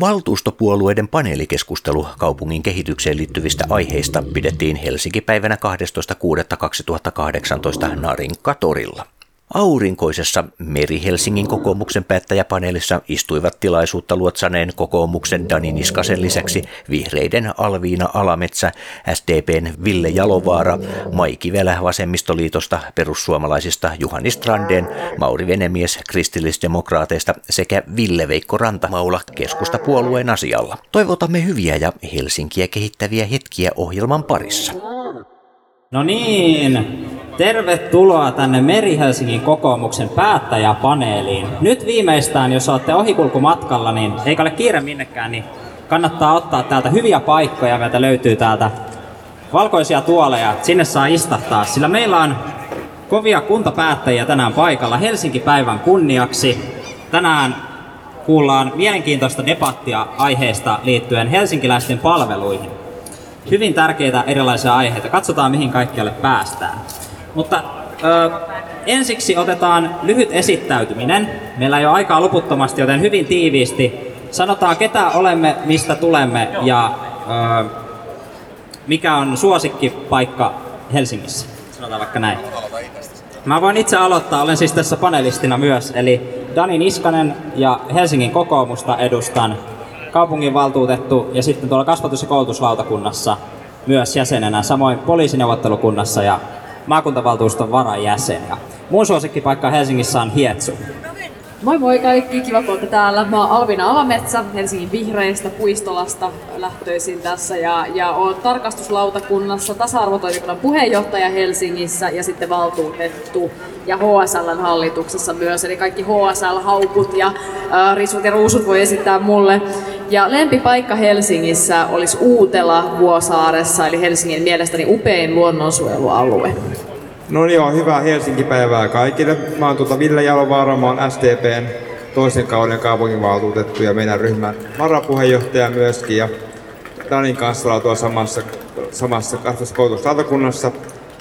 Valtuustopuolueiden paneelikeskustelu kaupungin kehitykseen liittyvistä aiheista pidettiin Helsinki-päivänä 12.6.2018 Narinkatorilla. Aurinkoisessa Meri-Helsingin kokoomuksen päättäjäpaneelissa istuivat tilaisuutta luotsaneen kokoomuksen Dani Niskasen lisäksi vihreiden Alviina Alametsä, SDPn Ville Jalovaara, Maiki Velä vasemmistoliitosta, perussuomalaisista Juhani Strandeen, Mauri Venemies kristillisdemokraateista sekä Ville Veikko Rantamaula keskustapuolueen asialla. Toivotamme hyviä ja Helsinkiä kehittäviä hetkiä ohjelman parissa. No niin, tervetuloa tänne Meri-Helsingin kokoomuksen päättäjäpaneeliin. Nyt viimeistään, jos olette ohikulkumatkalla, niin eikä ole kiire minnekään, niin kannattaa ottaa täältä hyviä paikkoja. Meiltä löytyy täältä valkoisia tuoleja, sinne saa istahtaa, sillä meillä on kovia kuntapäättäjiä tänään paikalla Helsinki-päivän kunniaksi. Tänään kuullaan mielenkiintoista debattia aiheesta liittyen helsinkiläisten palveluihin hyvin tärkeitä erilaisia aiheita. Katsotaan, mihin kaikkialle päästään. Mutta ö, ensiksi otetaan lyhyt esittäytyminen. Meillä ei ole aikaa loputtomasti, joten hyvin tiiviisti sanotaan, ketä olemme, mistä tulemme ja ö, mikä on suosikkipaikka Helsingissä. Sanotaan vaikka näin. Mä voin itse aloittaa, olen siis tässä panelistina myös, eli Dani Niskanen ja Helsingin kokoomusta edustan kaupunginvaltuutettu ja sitten tuolla kasvatus- ja koulutuslautakunnassa myös jäsenenä, samoin poliisineuvottelukunnassa ja maakuntavaltuuston varajäsen. Ja mun suosikkipaikka Helsingissä on Hietsu. Moi moi kaikki, kiva olette täällä. Mä oon Alvina Alametsä, Helsingin vihreistä Puistolasta lähtöisin tässä ja, ja oon tarkastuslautakunnassa tasa-arvotoimikunnan puheenjohtaja Helsingissä ja sitten valtuutettu ja HSLn hallituksessa myös. Eli kaikki HSL-haukut ja äh, risut ja ruusut voi esittää mulle. Ja lempipaikka Helsingissä olisi Uutela Vuosaaressa, eli Helsingin mielestäni upein luonnonsuojelualue. No niin, joo, hyvää Helsinki-päivää kaikille. Mä oon tuota Ville Jalovaara, mä oon SDPn toisen kauden kaupunginvaltuutettu ja meidän ryhmän varapuheenjohtaja myöskin. Ja Danin kanssa ollaan tuolla samassa, samassa koulutuslautakunnassa,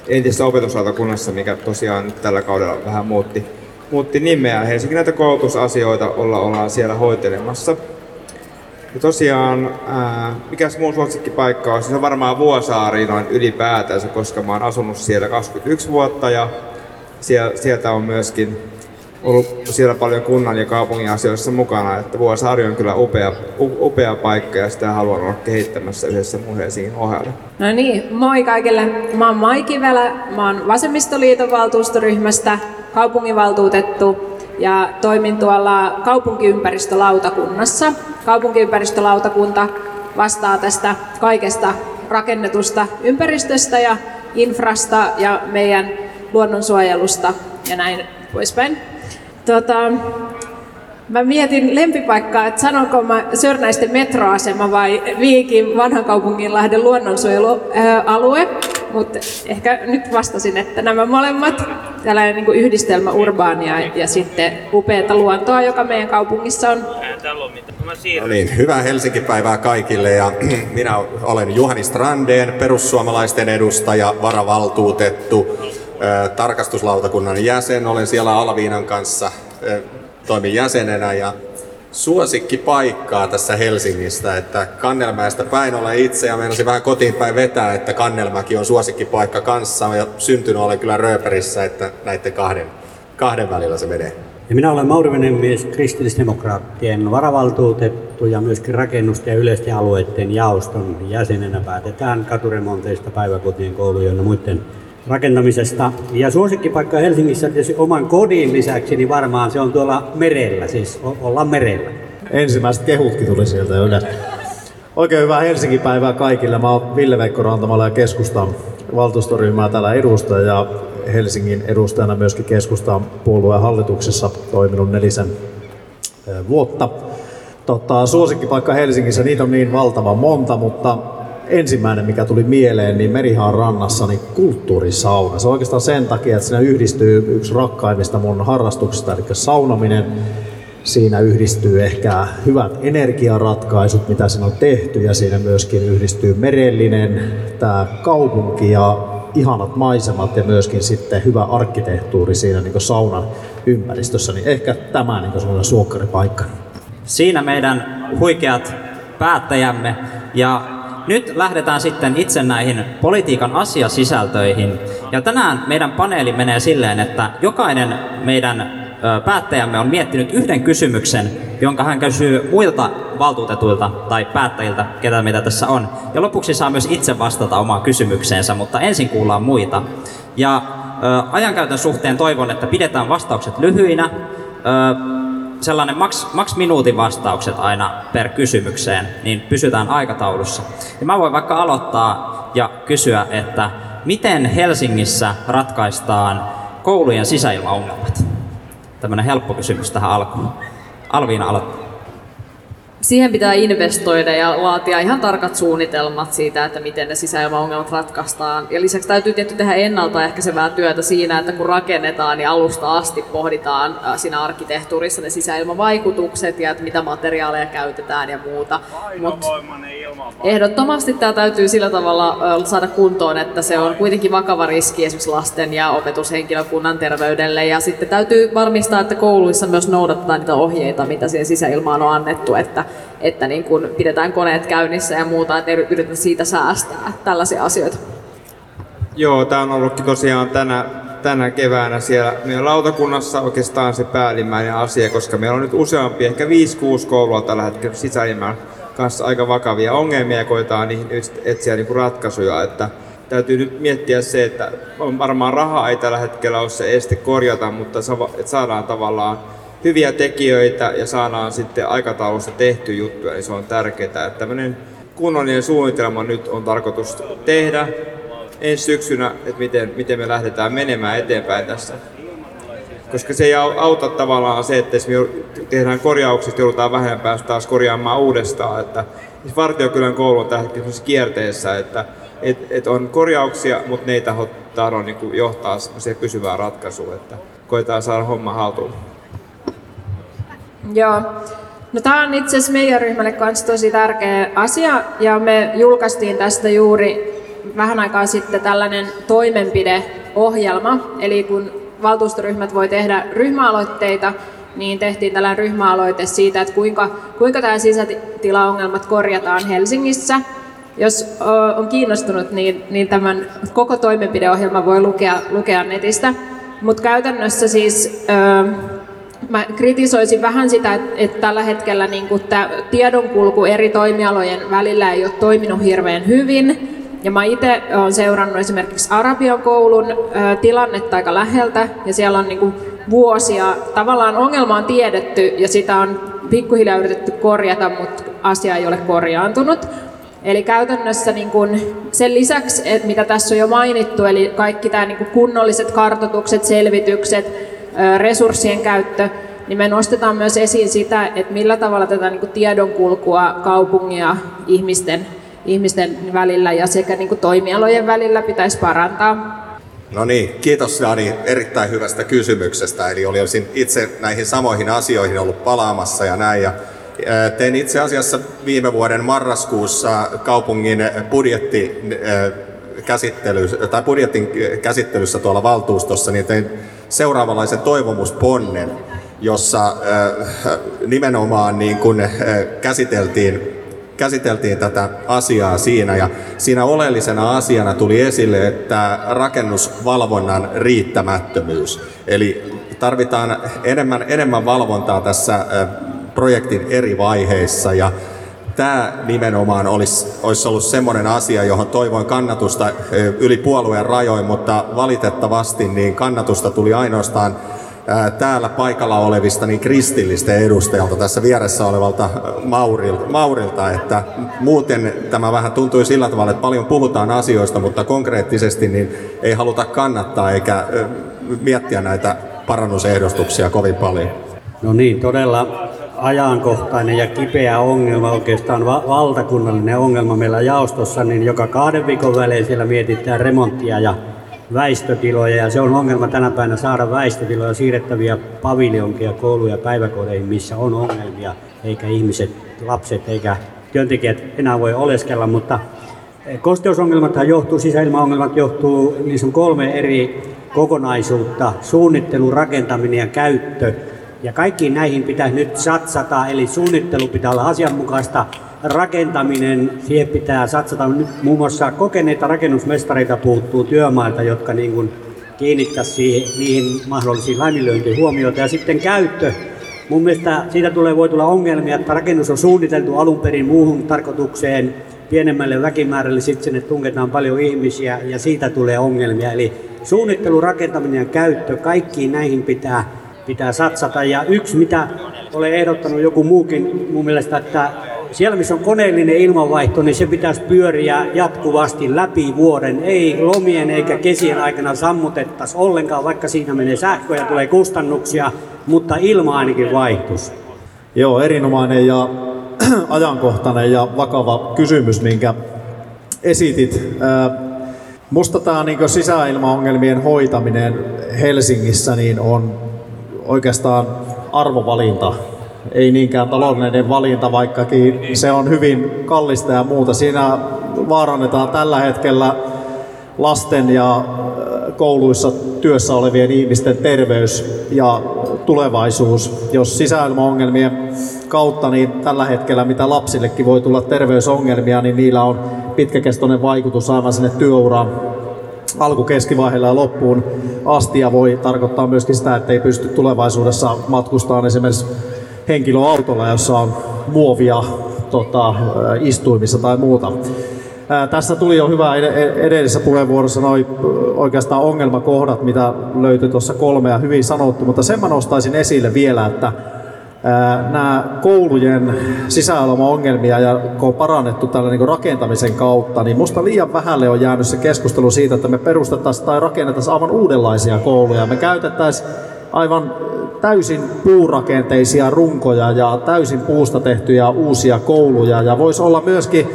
entisessä opetuslautakunnassa, mikä tosiaan nyt tällä kaudella vähän muutti, muutti nimeä. Helsingin näitä koulutusasioita olla, ollaan siellä hoitelemassa. Ja tosiaan, ää, mikäs mun suosikkipaikka on? Se on varmaan Vuosaari noin ylipäätänsä, koska mä oon asunut siellä 21 vuotta ja sieltä on myöskin ollut siellä paljon kunnan ja kaupungin asioissa mukana, että Vuosaari on kyllä upea, upea paikka ja sitä haluan olla kehittämässä yhdessä mun Helsingin ohella. No niin, moi kaikille. Mä oon Maiki Velä, mä oon Vasemmistoliiton valtuustoryhmästä kaupunginvaltuutettu ja toimin tuolla kaupunkiympäristölautakunnassa. Kaupunkiympäristölautakunta vastaa tästä kaikesta rakennetusta ympäristöstä ja infrasta ja meidän luonnonsuojelusta ja näin poispäin. Tota, mä mietin lempipaikkaa, että sanonko mä Sörnäisten metroasema vai Viikin vanhan kaupunginlahden luonnonsuojelualue mutta ehkä nyt vastasin, että nämä molemmat, tällainen niin yhdistelmä urbaania ja sitten upeata luontoa, joka meidän kaupungissa on. No niin, hyvää Helsinki-päivää kaikille ja minä olen Juhani Strandeen, perussuomalaisten edustaja, varavaltuutettu, tarkastuslautakunnan jäsen, olen siellä Alviinan kanssa, toimin jäsenenä ja suosikkipaikkaa tässä Helsingistä, että Kannelmäestä päin olen itse ja meinasin vähän kotiin päin vetää, että Kannelmäki on suosikkipaikka kanssa ja syntynyt olen kyllä Rööperissä, että näiden kahden, kahden välillä se menee. Ja minä olen Mauri Venemies, kristillisdemokraattien varavaltuutettu ja myöskin rakennusten ja yleisten alueiden jaoston jäsenenä päätetään katuremonteista, päiväkotien, koulujen ja muiden rakentamisesta. Ja suosikkipaikka Helsingissä tietysti oman kodin lisäksi, niin varmaan se on tuolla merellä, siis ollaan merellä. Ensimmäiset kehutkin tuli sieltä jo Oikein hyvää Helsingin päivää kaikille. Mä oon Ville Veikko Rantamala ja keskustan valtuustoryhmää täällä edustaa ja Helsingin edustajana myöskin keskustan puolueen hallituksessa toiminut nelisen vuotta. Tota, suosikkipaikka Helsingissä, niitä on niin valtavan monta, mutta ensimmäinen, mikä tuli mieleen, niin Merihaan rannassa, niin kulttuurisauna. Se on oikeastaan sen takia, että siinä yhdistyy yksi rakkaimmista mun harrastuksista, eli saunaminen. Siinä yhdistyy ehkä hyvät energiaratkaisut, mitä siinä on tehty, ja siinä myöskin yhdistyy merellinen, tämä kaupunki ja ihanat maisemat ja myöskin sitten hyvä arkkitehtuuri siinä niin saunan ympäristössä, niin ehkä tämä niin suokkaripaikka. Siinä meidän huikeat päättäjämme. Ja nyt lähdetään sitten itse näihin politiikan asiasisältöihin. Ja tänään meidän paneeli menee silleen, että jokainen meidän päättäjämme on miettinyt yhden kysymyksen, jonka hän kysyy muilta valtuutetuilta tai päättäjiltä, ketä meitä tässä on. Ja lopuksi saa myös itse vastata omaan kysymykseensä, mutta ensin kuullaan muita. Ja ajankäytön suhteen toivon, että pidetään vastaukset lyhyinä. Sellainen maks, maks minuutin vastaukset aina per kysymykseen, niin pysytään aikataulussa. Ja mä voin vaikka aloittaa ja kysyä, että miten Helsingissä ratkaistaan koulujen sisäilmaongelmat? Tämmöinen helppo kysymys tähän alkuun. Alviina aloittaa siihen pitää investoida ja laatia ihan tarkat suunnitelmat siitä, että miten ne sisäilmaongelmat ratkaistaan. Ja lisäksi täytyy tietty tehdä ennaltaehkäisevää työtä siinä, että kun rakennetaan, niin alusta asti pohditaan siinä arkkitehtuurissa ne sisäilmavaikutukset ja että mitä materiaaleja käytetään ja muuta. Mut ehdottomasti tämä täytyy sillä tavalla saada kuntoon, että se on kuitenkin vakava riski esimerkiksi lasten ja opetushenkilökunnan terveydelle. Ja sitten täytyy varmistaa, että kouluissa myös noudatetaan niitä ohjeita, mitä siihen sisäilmaan on annettu, että että niin kun pidetään koneet käynnissä ja muuta, että yritetään siitä säästää tällaisia asioita. Joo, tämä on ollutkin tosiaan tänä, tänä keväänä siellä meidän lautakunnassa oikeastaan se päällimmäinen asia, koska meillä on nyt useampi, ehkä 5-6 koulua tällä hetkellä sisäilmän kanssa aika vakavia ongelmia ja koetaan niihin etsiä niin ratkaisuja. Että täytyy nyt miettiä se, että varmaan rahaa ei tällä hetkellä ole se este korjata, mutta saadaan tavallaan hyviä tekijöitä ja saadaan sitten aikataulussa tehty juttuja, niin se on tärkeää. Että tämmöinen kunnollinen suunnitelma nyt on tarkoitus tehdä ensi syksynä, että miten, miten me lähdetään menemään eteenpäin tässä. Koska se ei auta tavallaan se, että jos me tehdään korjauksia, joudutaan vähemmän päästä taas korjaamaan uudestaan. Että Vartiokylän koulu on hetkellä kierteessä, että et, et on korjauksia, mutta ne ei taho, taho niin johtaa pysyvään ratkaisuun, että koetaan saada homma haltuun. Joo. No tämä on itse asiassa meidän ryhmälle kanssa tosi tärkeä asia ja me julkaistiin tästä juuri vähän aikaa sitten tällainen toimenpideohjelma. Eli kun valtuustoryhmät voi tehdä ryhmäaloitteita, niin tehtiin tällainen ryhmäaloite siitä, että kuinka, kuinka tämä sisätilaongelmat korjataan Helsingissä. Jos on kiinnostunut, niin, niin tämän koko toimenpideohjelma voi lukea, lukea netistä. Mutta käytännössä siis mä kritisoisin vähän sitä, että tällä hetkellä niin tämä tiedonkulku eri toimialojen välillä ei ole toiminut hirveän hyvin. Ja mä itse olen seurannut esimerkiksi Arabian koulun tilannetta aika läheltä, ja siellä on niin vuosia, tavallaan ongelma on tiedetty, ja sitä on pikkuhiljaa yritetty korjata, mutta asia ei ole korjaantunut. Eli käytännössä niin kun sen lisäksi, että mitä tässä on jo mainittu, eli kaikki tämä niin kunnolliset kartotukset, selvitykset, resurssien käyttö, niin me nostetaan myös esiin sitä, että millä tavalla tätä niin kuin tiedonkulkua kaupungin ja ihmisten, ihmisten välillä ja sekä niin kuin toimialojen välillä pitäisi parantaa. No niin, kiitos Dani erittäin hyvästä kysymyksestä. Eli olisin itse näihin samoihin asioihin ollut palaamassa ja näin. Ja tein itse asiassa viime vuoden marraskuussa kaupungin budjetti käsittely, tai budjetin käsittelyssä tuolla valtuustossa, niin tein seuraavanlaisen toivomusponnen, jossa äh, nimenomaan niin kuin, äh, käsiteltiin, käsiteltiin tätä asiaa siinä. Ja siinä oleellisena asiana tuli esille, että rakennusvalvonnan riittämättömyys. Eli tarvitaan enemmän, enemmän valvontaa tässä äh, projektin eri vaiheissa ja tämä nimenomaan olisi, olisi ollut semmoinen asia, johon toivoin kannatusta yli puolueen rajoin, mutta valitettavasti niin kannatusta tuli ainoastaan täällä paikalla olevista niin kristillisten edustajilta, tässä vieressä olevalta Maurilta, että muuten tämä vähän tuntui sillä tavalla, että paljon puhutaan asioista, mutta konkreettisesti niin ei haluta kannattaa eikä miettiä näitä parannusehdotuksia kovin paljon. No niin, todella ajankohtainen ja kipeä ongelma, oikeastaan va- valtakunnallinen ongelma meillä jaostossa, niin joka kahden viikon välein siellä mietitään remonttia ja väistötiloja. Ja se on ongelma tänä päivänä saada väistötiloja siirrettäviä paviljonkia kouluja päiväkodeihin, missä on ongelmia, eikä ihmiset, lapset eikä työntekijät enää voi oleskella, mutta kosteusongelmathan johtuu, sisäilmaongelmat johtuu, niissä on kolme eri kokonaisuutta, suunnittelu, rakentaminen ja käyttö. Ja kaikkiin näihin pitäisi nyt satsata, eli suunnittelu pitää olla asianmukaista, rakentaminen, siihen pitää satsata. Nyt muun muassa kokeneita rakennusmestareita puuttuu työmailta, jotka niin kuin kiinnittäisi niihin mahdollisiin laiminlyöntiin huomiota. Ja sitten käyttö. Mun mielestä siitä tulee, voi tulla ongelmia, että rakennus on suunniteltu alun perin muuhun tarkoitukseen, pienemmälle väkimäärälle, sitten sinne tunketaan paljon ihmisiä ja siitä tulee ongelmia. Eli suunnittelu, rakentaminen ja käyttö, kaikkiin näihin pitää, pitää satsata. Ja yksi, mitä olen ehdottanut joku muukin mun mielestä, että siellä missä on koneellinen ilmanvaihto, niin se pitäisi pyöriä jatkuvasti läpi vuoden. Ei lomien eikä kesien aikana sammutettaisi ollenkaan, vaikka siinä menee sähköä ja tulee kustannuksia, mutta ilma ainakin vaihtuisi. Joo, erinomainen ja ajankohtainen ja vakava kysymys, minkä esitit. Musta tämä niin sisäilmaongelmien hoitaminen Helsingissä niin on oikeastaan arvovalinta ei niinkään taloudellinen valinta, vaikkakin se on hyvin kallista ja muuta. Siinä vaarannetaan tällä hetkellä lasten ja kouluissa työssä olevien ihmisten terveys ja tulevaisuus. Jos sisäilmaongelmien kautta, niin tällä hetkellä mitä lapsillekin voi tulla terveysongelmia, niin niillä on pitkäkestoinen vaikutus aivan sinne työuraan alku, keskivaiheella ja loppuun asti ja voi tarkoittaa myöskin sitä, että ei pysty tulevaisuudessa matkustamaan esimerkiksi henkilöautolla, jossa on muovia tota, istuimissa tai muuta. Ää, tässä tuli jo hyvä edellisessä puheenvuorossa noin oikeastaan ongelmakohdat, mitä löytyi tuossa kolme ja hyvin sanottu, mutta sen mä nostaisin esille vielä, että nämä koulujen sisäilmaongelmia ja kun on parannettu tällä niin rakentamisen kautta, niin musta liian vähälle on jäänyt se keskustelu siitä, että me perustettaisiin tai rakennettaisiin aivan uudenlaisia kouluja. Me käytettäisiin aivan täysin puurakenteisia runkoja ja täysin puusta tehtyjä uusia kouluja. Ja voisi olla myöskin,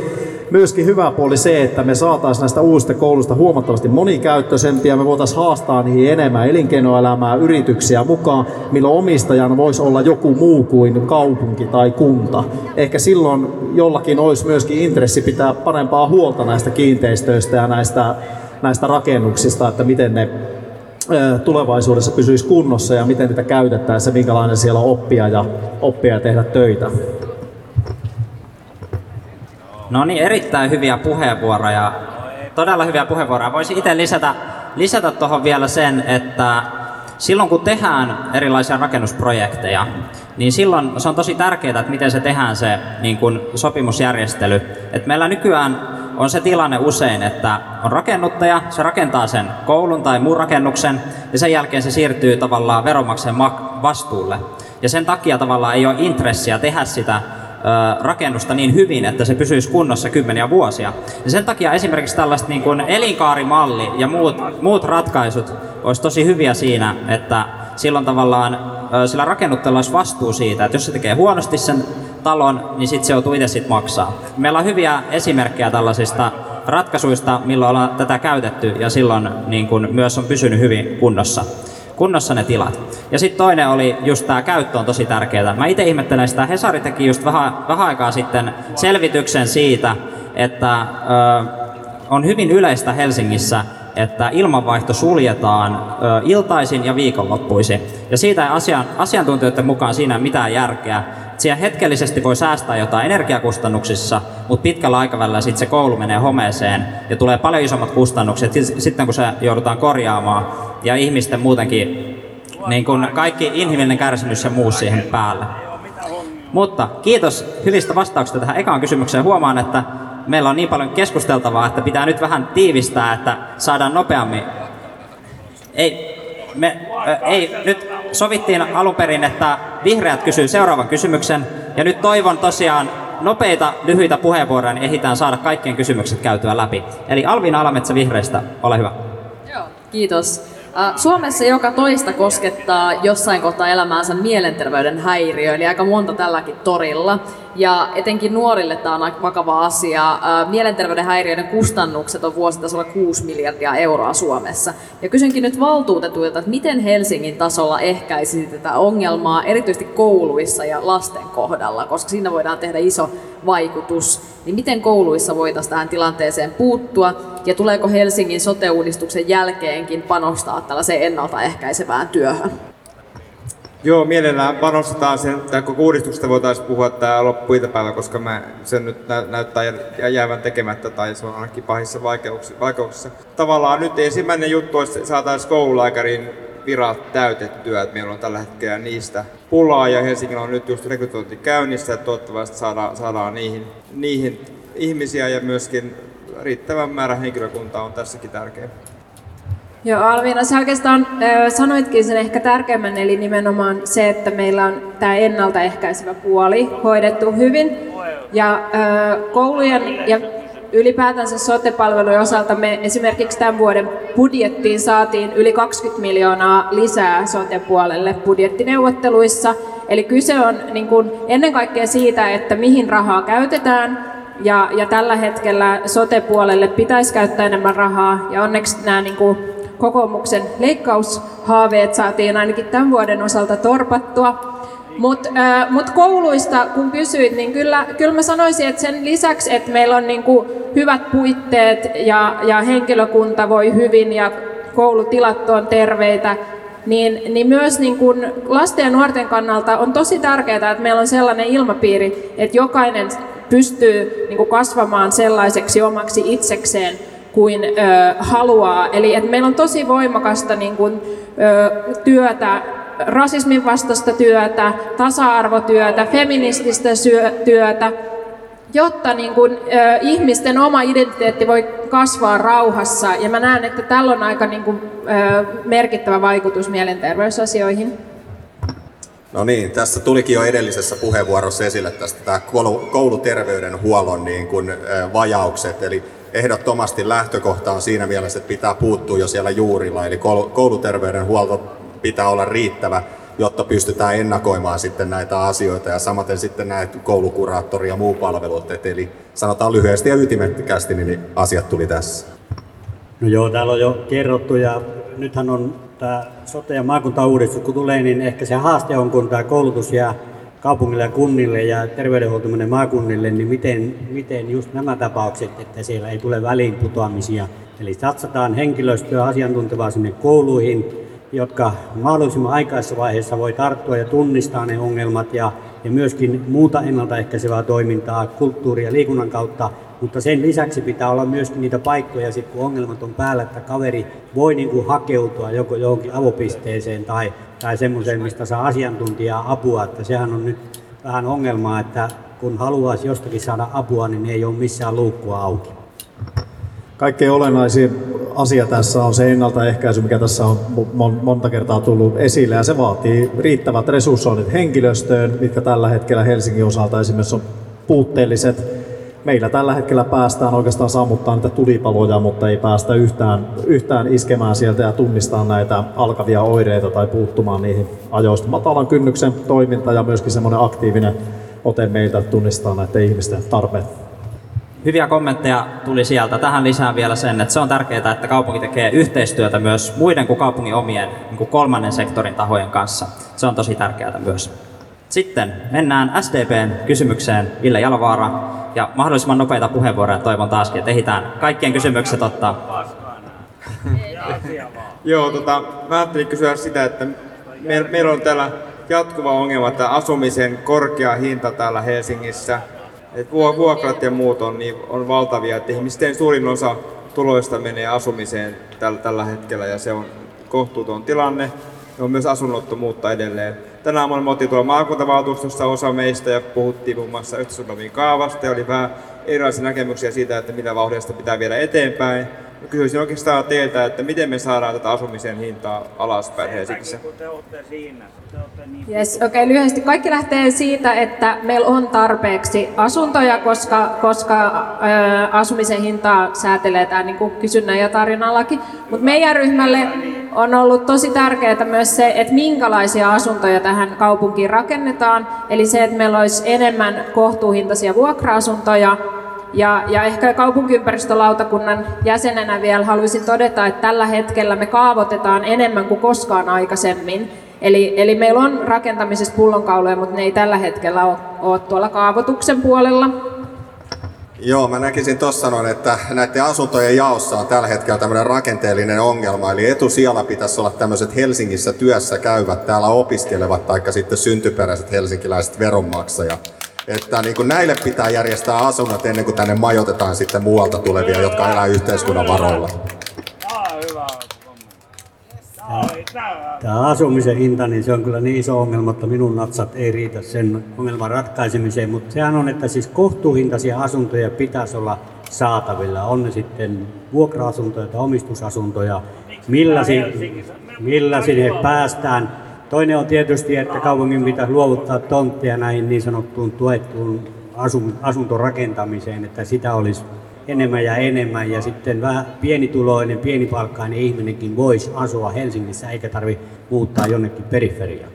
myöskin hyvä puoli se, että me saataisiin näistä uusista kouluista huomattavasti monikäyttöisempiä. Me voitaisiin haastaa niihin enemmän elinkeinoelämää, yrityksiä mukaan, milloin omistajana voisi olla joku muu kuin kaupunki tai kunta. Ehkä silloin jollakin olisi myöskin intressi pitää parempaa huolta näistä kiinteistöistä ja näistä, näistä rakennuksista, että miten ne tulevaisuudessa pysyisi kunnossa ja miten niitä käytettäisiin minkälainen siellä on oppia ja, oppia ja tehdä töitä. No niin, erittäin hyviä puheenvuoroja. Todella hyviä puheenvuoroja. Voisin itse lisätä, lisätä tuohon vielä sen, että silloin kun tehdään erilaisia rakennusprojekteja, niin silloin se on tosi tärkeää, että miten se tehdään se niin kuin sopimusjärjestely. Et meillä nykyään on se tilanne usein, että on rakennuttaja, se rakentaa sen koulun tai muun rakennuksen, ja sen jälkeen se siirtyy tavallaan veronmaksajan vastuulle. Ja sen takia tavallaan ei ole intressiä tehdä sitä rakennusta niin hyvin, että se pysyisi kunnossa kymmeniä vuosia. Ja sen takia esimerkiksi tällaista niin kuin elinkaarimalli ja muut, muut ratkaisut olisi tosi hyviä siinä, että silloin tavallaan sillä rakennuttajalla olisi vastuu siitä, että jos se tekee huonosti sen talon, niin sitten se joutuu itse sit maksaa. Meillä on hyviä esimerkkejä tällaisista ratkaisuista, milloin ollaan tätä käytetty ja silloin niin kun myös on pysynyt hyvin kunnossa kunnossa ne tilat. Ja sitten toinen oli just tämä käyttö on tosi tärkeää. Mä itse ihmettelen sitä, Hesari teki just vähän, vähän aikaa sitten selvityksen siitä, että ö, on hyvin yleistä Helsingissä, että ilmanvaihto suljetaan ö, iltaisin ja viikonloppuisin. Ja siitä ei asian, asiantuntijoiden mukaan siinä mitään järkeä. Siellä hetkellisesti voi säästää jotain energiakustannuksissa, mutta pitkällä aikavälillä sitten se koulu menee homeeseen ja tulee paljon isommat kustannukset sitten kun se joudutaan korjaamaan ja ihmisten muutenkin niin kun kaikki inhimillinen kärsimys ja muu siihen päälle. Mutta kiitos hyvistä vastauksista tähän ekaan kysymykseen. Huomaan, että meillä on niin paljon keskusteltavaa, että pitää nyt vähän tiivistää, että saadaan nopeammin. Ei, me, äh, ei, nyt sovittiin alun perin, että vihreät kysyy seuraavan kysymyksen. Ja nyt toivon tosiaan nopeita, lyhyitä puheenvuoroja, niin ehditään saada kaikkien kysymykset käytyä läpi. Eli Alvin Alametsä Vihreistä, ole hyvä. Joo, kiitos. Suomessa joka toista koskettaa jossain kohtaa elämäänsä mielenterveyden häiriö, eli aika monta tälläkin torilla. Ja etenkin nuorille tämä on vakava asia. Mielenterveyden häiriöiden kustannukset on vuositasolla 6 miljardia euroa Suomessa. Ja kysynkin nyt valtuutetuilta, että miten Helsingin tasolla ehkäisi tätä ongelmaa, erityisesti kouluissa ja lasten kohdalla, koska siinä voidaan tehdä iso vaikutus. Niin miten kouluissa voitaisiin tähän tilanteeseen puuttua ja tuleeko Helsingin sote-uudistuksen jälkeenkin panostaa tällaiseen ennaltaehkäisevään työhön? Joo, mielellään panostetaan sen, että koko uudistuksesta voitaisiin puhua tämä loppuiltapäivä, koska mä, sen nyt nä, näyttää jäävän tekemättä tai se on ainakin pahissa vaikeuksissa. Tavallaan nyt ensimmäinen juttu olisi, että saataisiin koululaikarin virat täytettyä, että meillä on tällä hetkellä niistä pulaa ja Helsingillä on nyt just rekrytointi käynnissä, että toivottavasti saadaan, saadaan niihin, niihin ihmisiä ja myöskin riittävän määrä henkilökuntaa on tässäkin tärkeä. Joo, Alviina, sä oikeastaan sanoitkin sen ehkä tärkeimmän, eli nimenomaan se, että meillä on tämä ennaltaehkäisevä puoli hoidettu hyvin. Ja koulujen ja ylipäätänsä sote-palvelujen osalta me esimerkiksi tämän vuoden budjettiin saatiin yli 20 miljoonaa lisää sote-puolelle budjettineuvotteluissa. Eli kyse on niin kuin ennen kaikkea siitä, että mihin rahaa käytetään, ja, ja tällä hetkellä sote-puolelle pitäisi käyttää enemmän rahaa, ja onneksi nämä niin kuin kokoomuksen leikkaushaaveet saatiin ainakin tämän vuoden osalta torpattua. Mutta äh, mut kouluista, kun kysyit, niin kyllä, kyllä mä sanoisin, että sen lisäksi, että meillä on niinku hyvät puitteet ja, ja henkilökunta voi hyvin ja koulutilat on terveitä, niin, niin myös niin kun lasten ja nuorten kannalta on tosi tärkeää, että meillä on sellainen ilmapiiri, että jokainen pystyy niin kasvamaan sellaiseksi omaksi itsekseen, kuin ö, haluaa. Eli että meillä on tosi voimakasta niin kuin, ö, työtä, rasismin vastaista työtä, tasa-arvotyötä, feminististä syö, työtä, jotta niin kuin, ö, ihmisten oma identiteetti voi kasvaa rauhassa. Ja mä näen, että tällä on aika niin kuin, ö, merkittävä vaikutus mielenterveysasioihin. No niin, tässä tulikin jo edellisessä puheenvuorossa esille tästä tämä kouluterveydenhuollon niin kuin, vajaukset. Eli ehdottomasti lähtökohta on siinä mielessä, että pitää puuttua jo siellä juurilla, eli kouluterveydenhuolto pitää olla riittävä, jotta pystytään ennakoimaan sitten näitä asioita ja samaten sitten näitä koulukuraattori ja muu palvelut. Eli sanotaan lyhyesti ja ytimettikästi, niin asiat tuli tässä. No joo, täällä on jo kerrottu ja nythän on tämä sote- ja maakuntauudistus, kun tulee, niin ehkä se haaste on, kun tämä koulutus jää kaupungille ja kunnille ja terveydenhuolto menee maakunnille, niin miten, miten just nämä tapaukset, että siellä ei tule väliinputoamisia. Eli satsataan henkilöstöä asiantuntevaa sinne kouluihin, jotka mahdollisimman aikaisessa vaiheessa voi tarttua ja tunnistaa ne ongelmat ja, ja myöskin muuta ennaltaehkäisevää toimintaa kulttuuri- ja liikunnan kautta mutta sen lisäksi pitää olla myöskin niitä paikkoja, sit kun ongelmat on päällä, että kaveri voi niin kuin hakeutua joko johonkin avopisteeseen tai, tai semmoiseen, mistä saa asiantuntijaa apua. Että sehän on nyt vähän ongelmaa, että kun haluaisi jostakin saada apua, niin ei ole missään luukkua auki. Kaikkein olennaisin asia tässä on se ennaltaehkäisy, mikä tässä on monta kertaa tullut esille, ja se vaatii riittävät resurssoinnit henkilöstöön, mitkä tällä hetkellä Helsingin osalta esimerkiksi on puutteelliset meillä tällä hetkellä päästään oikeastaan sammuttaa niitä tulipaloja, mutta ei päästä yhtään, yhtään iskemään sieltä ja tunnistaa näitä alkavia oireita tai puuttumaan niihin ajoista. Matalan kynnyksen toiminta ja myöskin semmoinen aktiivinen ote meiltä tunnistaa näiden ihmisten tarpeet. Hyviä kommentteja tuli sieltä. Tähän lisään vielä sen, että se on tärkeää, että kaupunki tekee yhteistyötä myös muiden kuin kaupungin omien niin kuin kolmannen sektorin tahojen kanssa. Se on tosi tärkeää myös. Sitten mennään SDPn kysymykseen, Ville Jalovaara, ja mahdollisimman nopeita puheenvuoroja toivon taaskin, että ehditään kaikkien kysymykset ottaa. Joo, tota, mä ajattelin kysyä sitä, että meillä, meillä on täällä jatkuva ongelma tämä asumisen korkea hinta täällä Helsingissä. Et vuokrat ja muut on, niin, on valtavia, että ihmisten suurin osa tuloista menee asumiseen tällä, tällä hetkellä ja se on kohtuuton tilanne. On myös asunnottomuutta edelleen. Tänä aamuna me oltiin tuolla maakuntavaltuustossa osa meistä ja puhuttiin muun muassa Östersundomin kaavasta ja oli vähän erilaisia näkemyksiä siitä, että mitä vauhdista pitää viedä eteenpäin. Kysyisin oikeastaan teiltä, että miten me saadaan tätä asumisen hintaa alaspäin Helsingissä? Yes, okay, lyhyesti. Kaikki lähtee siitä, että meillä on tarpeeksi asuntoja, koska, koska ä, asumisen hintaa säätelee tämä niin kysynnän ja tarjonnan laki. Mutta meidän ryhmälle on ollut tosi tärkeää myös se, että minkälaisia asuntoja tähän kaupunkiin rakennetaan. Eli se, että meillä olisi enemmän kohtuuhintaisia vuokra-asuntoja, ja, ja ehkä kaupunkiympäristölautakunnan jäsenenä vielä haluaisin todeta, että tällä hetkellä me kaavoitetaan enemmän kuin koskaan aikaisemmin. Eli, eli meillä on rakentamisessa pullonkauloja, mutta ne ei tällä hetkellä ole, ole tuolla kaavoituksen puolella. Joo, mä näkisin tuossa noin, että näiden asuntojen jaossa on tällä hetkellä tämmöinen rakenteellinen ongelma. Eli etusijalla pitäisi olla tämmöiset Helsingissä työssä käyvät, täällä opiskelevat, tai sitten syntyperäiset helsinkiläiset veronmaksajat. Että niin kuin näille pitää järjestää asunnot ennen kuin tänne majoitetaan sitten muualta tulevia, jotka elää yhteiskunnan varoilla. Tämä asumisen hinta, niin se on kyllä niin iso ongelma, että minun natsat ei riitä sen ongelman ratkaisemiseen, mutta sehän on, että siis kohtuuhintaisia asuntoja pitäisi olla saatavilla. On ne sitten vuokra-asuntoja tai omistusasuntoja, millä, si- millä sinne päästään. Toinen on tietysti, että kaupungin pitäisi luovuttaa tontteja näihin niin sanottuun tuettuun asuntorakentamiseen, että sitä olisi enemmän ja enemmän ja sitten vähän pienituloinen, pienipalkkainen ihminenkin voisi asua Helsingissä eikä tarvi muuttaa jonnekin periferiaan.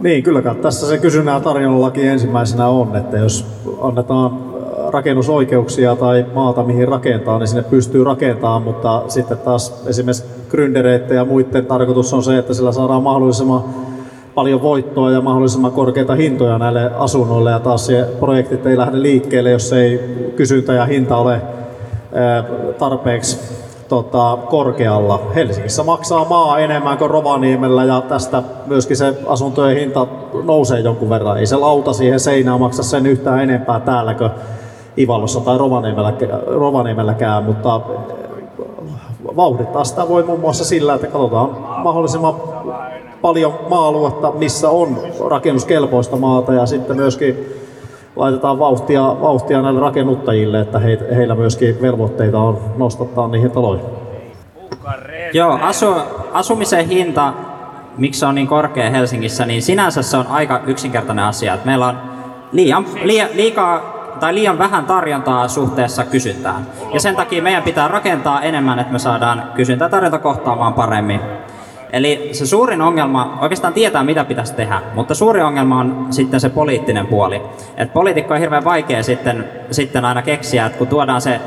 Niin, kyllä tässä se kysynnän tarjollakin ensimmäisenä on, että jos annetaan rakennusoikeuksia tai maata mihin rakentaa, niin sinne pystyy rakentamaan, mutta sitten taas esimerkiksi gründereiden ja muiden tarkoitus on se, että sillä saadaan mahdollisimman paljon voittoa ja mahdollisimman korkeita hintoja näille asunnoille ja taas se projektit ei lähde liikkeelle, jos ei kysyntä ja hinta ole tarpeeksi tota, korkealla. Helsingissä maksaa maa enemmän kuin Rovaniemellä ja tästä myöskin se asuntojen hinta nousee jonkun verran. Ei se lauta siihen seinään maksa sen yhtään enempää täällä kuin Ivalossa tai Rovaniemellä, Rovaniemelläkään, mutta vauhdittaa sitä voi muun muassa sillä, että katsotaan mahdollisimman paljon maa-aluetta, missä on rakennuskelpoista maata ja sitten myöskin laitetaan vauhtia, vauhtia näille rakennuttajille, että he, heillä myöskin velvoitteita on nostattaa niihin taloihin. Joo, asu, asumisen hinta, miksi se on niin korkea Helsingissä, niin sinänsä se on aika yksinkertainen asia. Että meillä on liian, liian, liikaa tai liian vähän tarjontaa suhteessa kysyntään. Ja sen takia meidän pitää rakentaa enemmän, että me saadaan kysyntä tarjonta kohtaamaan paremmin. Eli se suurin ongelma, oikeastaan tietää mitä pitäisi tehdä, mutta suuri ongelma on sitten se poliittinen puoli. Et poliitikko on hirveän vaikea sitten, sitten aina keksiä, että kun tuodaan se,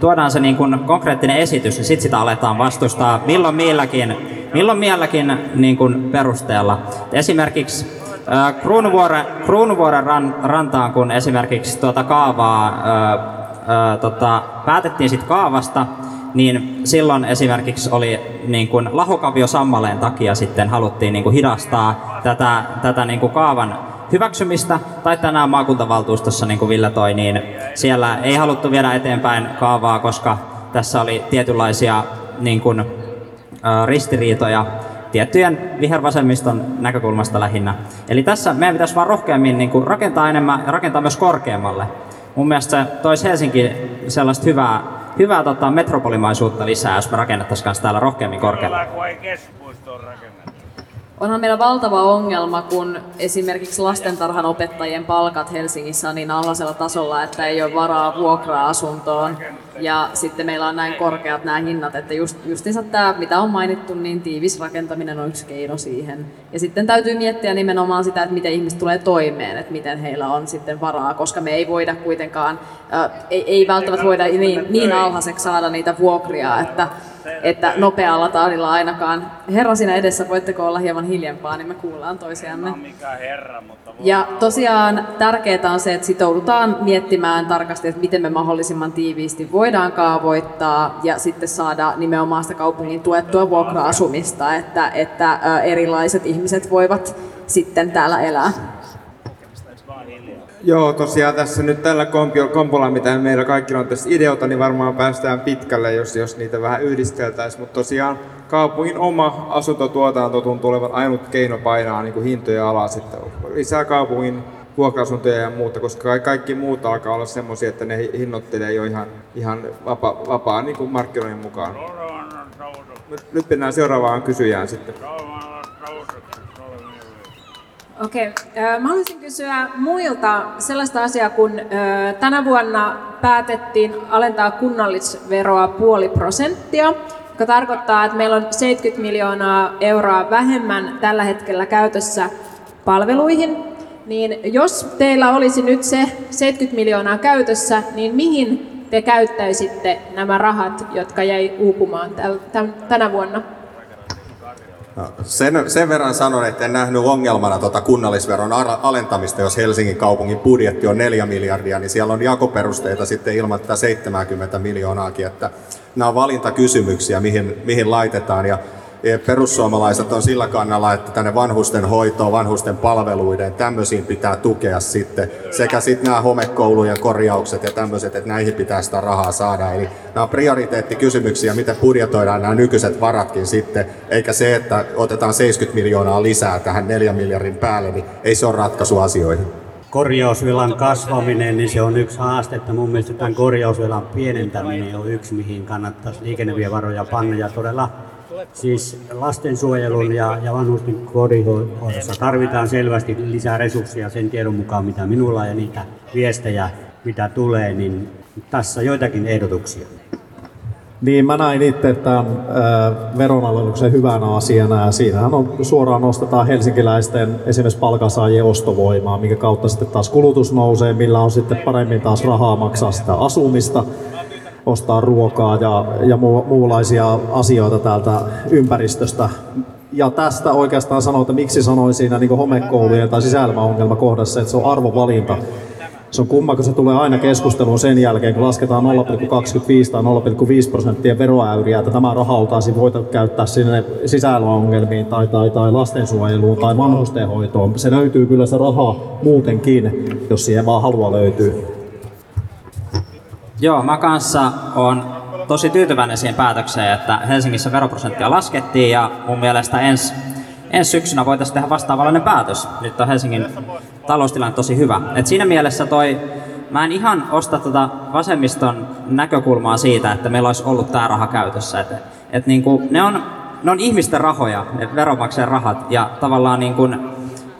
tuodaan se niin kuin konkreettinen esitys, niin sitten sitä aletaan vastustaa milloin milläkin, milloin milläkin niin kuin perusteella. Esimerkiksi Kruunuvuoren, Kruunuvuoren ran, rantaan, kun esimerkiksi tuota kaavaa, ää, ää, tota, päätettiin sit kaavasta, niin silloin esimerkiksi oli niin kuin lahokavio sammaleen takia sitten haluttiin niin kuin hidastaa tätä, tätä niin kuin kaavan hyväksymistä, tai tänään maakuntavaltuustossa, niin kuin Ville toi, niin siellä ei haluttu viedä eteenpäin kaavaa, koska tässä oli tietynlaisia niin kuin, ristiriitoja tiettyjen vihervasemmiston näkökulmasta lähinnä. Eli tässä meidän pitäisi vaan rohkeammin niin kuin rakentaa enemmän ja rakentaa myös korkeammalle. Mun mielestä se toisi Helsinki sellaista hyvää, hyvää tota, metropolimaisuutta lisää, jos me rakennettaisiin täällä rohkeammin korkealle. Onhan meillä valtava ongelma, kun esimerkiksi lastentarhan opettajien palkat Helsingissä on niin alhaisella tasolla, että ei ole varaa vuokra-asuntoon. Ja sitten meillä on näin korkeat nämä hinnat, että just, justiinsa tämä, mitä on mainittu, niin tiivis rakentaminen on yksi keino siihen. Ja sitten täytyy miettiä nimenomaan sitä, että miten ihmiset tulee toimeen, että miten heillä on sitten varaa, koska me ei voida kuitenkaan, äh, ei, ei välttämättä voida niin, niin alhaiseksi saada niitä vuokria, että että nopealla tahdilla ainakaan. Herra siinä edessä, voitteko olla hieman hiljempaa, niin me kuullaan toisiamme. Ja tosiaan tärkeää on se, että sitoudutaan miettimään tarkasti, että miten me mahdollisimman tiiviisti voidaan kaavoittaa ja sitten saada nimenomaan sitä kaupungin tuettua vuokra-asumista, että, että erilaiset ihmiset voivat sitten täällä elää. Joo, tosiaan tässä nyt tällä kompolla, mitä meillä kaikilla on tässä ideota, niin varmaan päästään pitkälle, jos, jos niitä vähän yhdisteltäisiin. Mutta tosiaan kaupungin oma asuntotuotanto tuntuu olevan ainut keino painaa niin kuin hintoja alas. Että lisää kaupungin vuokra-asuntoja ja muuta, koska kaikki muut alkaa olla semmoisia, että ne hinnoittelee jo ihan, ihan vapa, vapaa niin kuin markkinoiden mukaan. Nyt, nyt mennään seuraavaan kysyjään sitten. Okei. Okay. Mä haluaisin kysyä muilta sellaista asiaa, kun tänä vuonna päätettiin alentaa kunnallisveroa puoli prosenttia, joka tarkoittaa, että meillä on 70 miljoonaa euroa vähemmän tällä hetkellä käytössä palveluihin. Niin jos teillä olisi nyt se 70 miljoonaa käytössä, niin mihin te käyttäisitte nämä rahat, jotka jäi uupumaan tänä vuonna? No, sen, sen verran sanon, että en nähnyt ongelmana tuota kunnallisveron alentamista, jos Helsingin kaupungin budjetti on 4 miljardia, niin siellä on jakoperusteita sitten ilman tätä 70 miljoonaakin, että nämä on valintakysymyksiä, mihin, mihin laitetaan. Ja perussuomalaiset on sillä kannalla, että tänne vanhusten hoitoon, vanhusten palveluiden, tämmöisiin pitää tukea sitten. Sekä sitten nämä homekoulujen korjaukset ja tämmöiset, että näihin pitää sitä rahaa saada. Eli nämä on prioriteettikysymyksiä, miten budjetoidaan nämä nykyiset varatkin sitten, eikä se, että otetaan 70 miljoonaa lisää tähän 4 miljardin päälle, niin ei se ole ratkaisu asioihin korjausvelan kasvaminen, niin se on yksi haaste, että mun mielestä tämän korjausvelan pienentäminen on yksi, mihin kannattaisi liikennevievaroja panna ja todella Siis lastensuojelun ja, ja vanhusten kodinhoidossa tarvitaan selvästi lisää resursseja sen tiedon mukaan, mitä minulla ja niitä viestejä, mitä tulee, niin tässä joitakin ehdotuksia. Niin, mä näin itse tämän äh, veronalennuksen hyvänä asiana ja siinähän on suoraan nostetaan helsinkiläisten esimerkiksi palkansaajien ostovoimaa, minkä kautta sitten taas kulutus nousee, millä on sitten paremmin taas rahaa maksaa sitä asumista ostaa ruokaa ja, ja mu, muunlaisia asioita täältä ympäristöstä. Ja tästä oikeastaan sanoin, että miksi sanoin siinä niin homekoulujen tai sisäilmaongelma kohdassa, että se on arvovalinta. Se on kumma, kun se tulee aina keskusteluun sen jälkeen, kun lasketaan 0,25 tai 0,5 prosenttia veroäyriä, että tämä raha oltaisiin voitu käyttää sinne sisäilmaongelmiin tai, tai, tai lastensuojeluun tai vanhustenhoitoon. Se löytyy kyllä se raha muutenkin, jos siihen vaan halua löytyy. Joo, mä kanssa on tosi tyytyväinen siihen päätökseen, että Helsingissä veroprosenttia laskettiin ja mun mielestä ensi ensi syksynä voitaisiin tehdä vastaavallinen päätös. Nyt on Helsingin taloustilanne tosi hyvä. Et siinä mielessä toi, mä en ihan osta tota vasemmiston näkökulmaa siitä, että meillä olisi ollut tämä raha käytössä. Et, et niinku, ne, on, ne on ihmisten rahoja, ne veronmaksajan rahat, ja tavallaan niinku,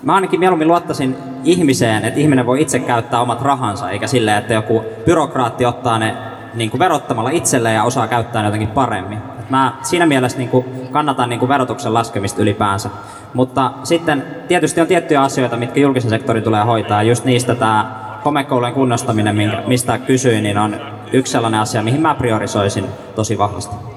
mä ainakin mieluummin luottaisin ihmiseen, että ihminen voi itse käyttää omat rahansa, eikä silleen, että joku byrokraatti ottaa ne niin kuin verottamalla itselleen ja osaa käyttää ne jotenkin paremmin. Et mä siinä mielessä niin kuin kannatan niin kuin verotuksen laskemista ylipäänsä. Mutta sitten tietysti on tiettyjä asioita, mitkä julkisen sektorin tulee hoitaa. Just niistä tämä homekoulujen kunnostaminen, mistä kysyin, niin on yksi sellainen asia, mihin mä priorisoisin tosi vahvasti.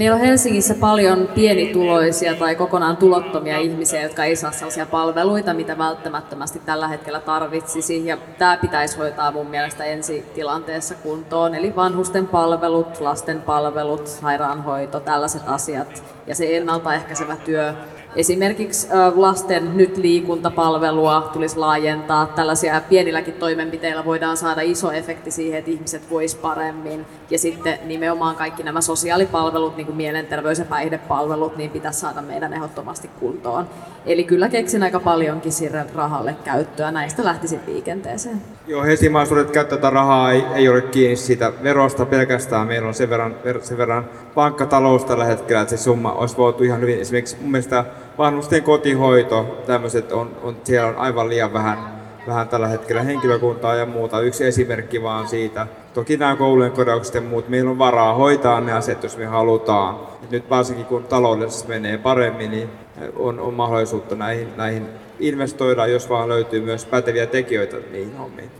Meillä on Helsingissä paljon pienituloisia tai kokonaan tulottomia ihmisiä, jotka ei saa sellaisia palveluita, mitä välttämättömästi tällä hetkellä tarvitsisi. Ja tämä pitäisi hoitaa mun mielestä ensi tilanteessa kuntoon. Eli vanhusten palvelut, lasten palvelut, sairaanhoito, tällaiset asiat. Ja se ennaltaehkäisevä työ Esimerkiksi lasten nyt liikuntapalvelua tulisi laajentaa. Tällaisia pienilläkin toimenpiteillä voidaan saada iso efekti siihen, että ihmiset vois paremmin. Ja sitten nimenomaan kaikki nämä sosiaalipalvelut, niin kuin mielenterveys- ja päihdepalvelut, niin pitäisi saada meidän ehdottomasti kuntoon. Eli kyllä keksin aika paljonkin sirren rahalle käyttöä. Näistä lähtisin liikenteeseen. Joo, Helsingin mahdollisuudet käyttää tätä rahaa ei, ei ole kiinni siitä verosta pelkästään. Meillä on sen verran, sen verran pankkatalous tällä hetkellä, että se summa olisi voitu ihan hyvin. Esimerkiksi mun mielestä vanhusten kotihoito, tämmöiset on, on, siellä on aivan liian vähän, vähän tällä hetkellä henkilökuntaa ja muuta. Yksi esimerkki vaan siitä. Toki nämä koulujen korjaukset ja muut, meillä on varaa hoitaa ne asiat, jos me halutaan. Nyt varsinkin kun taloudessa menee paremmin, niin on, on mahdollisuutta näihin, näihin investoida, jos vaan löytyy myös päteviä tekijöitä niihin hommiin.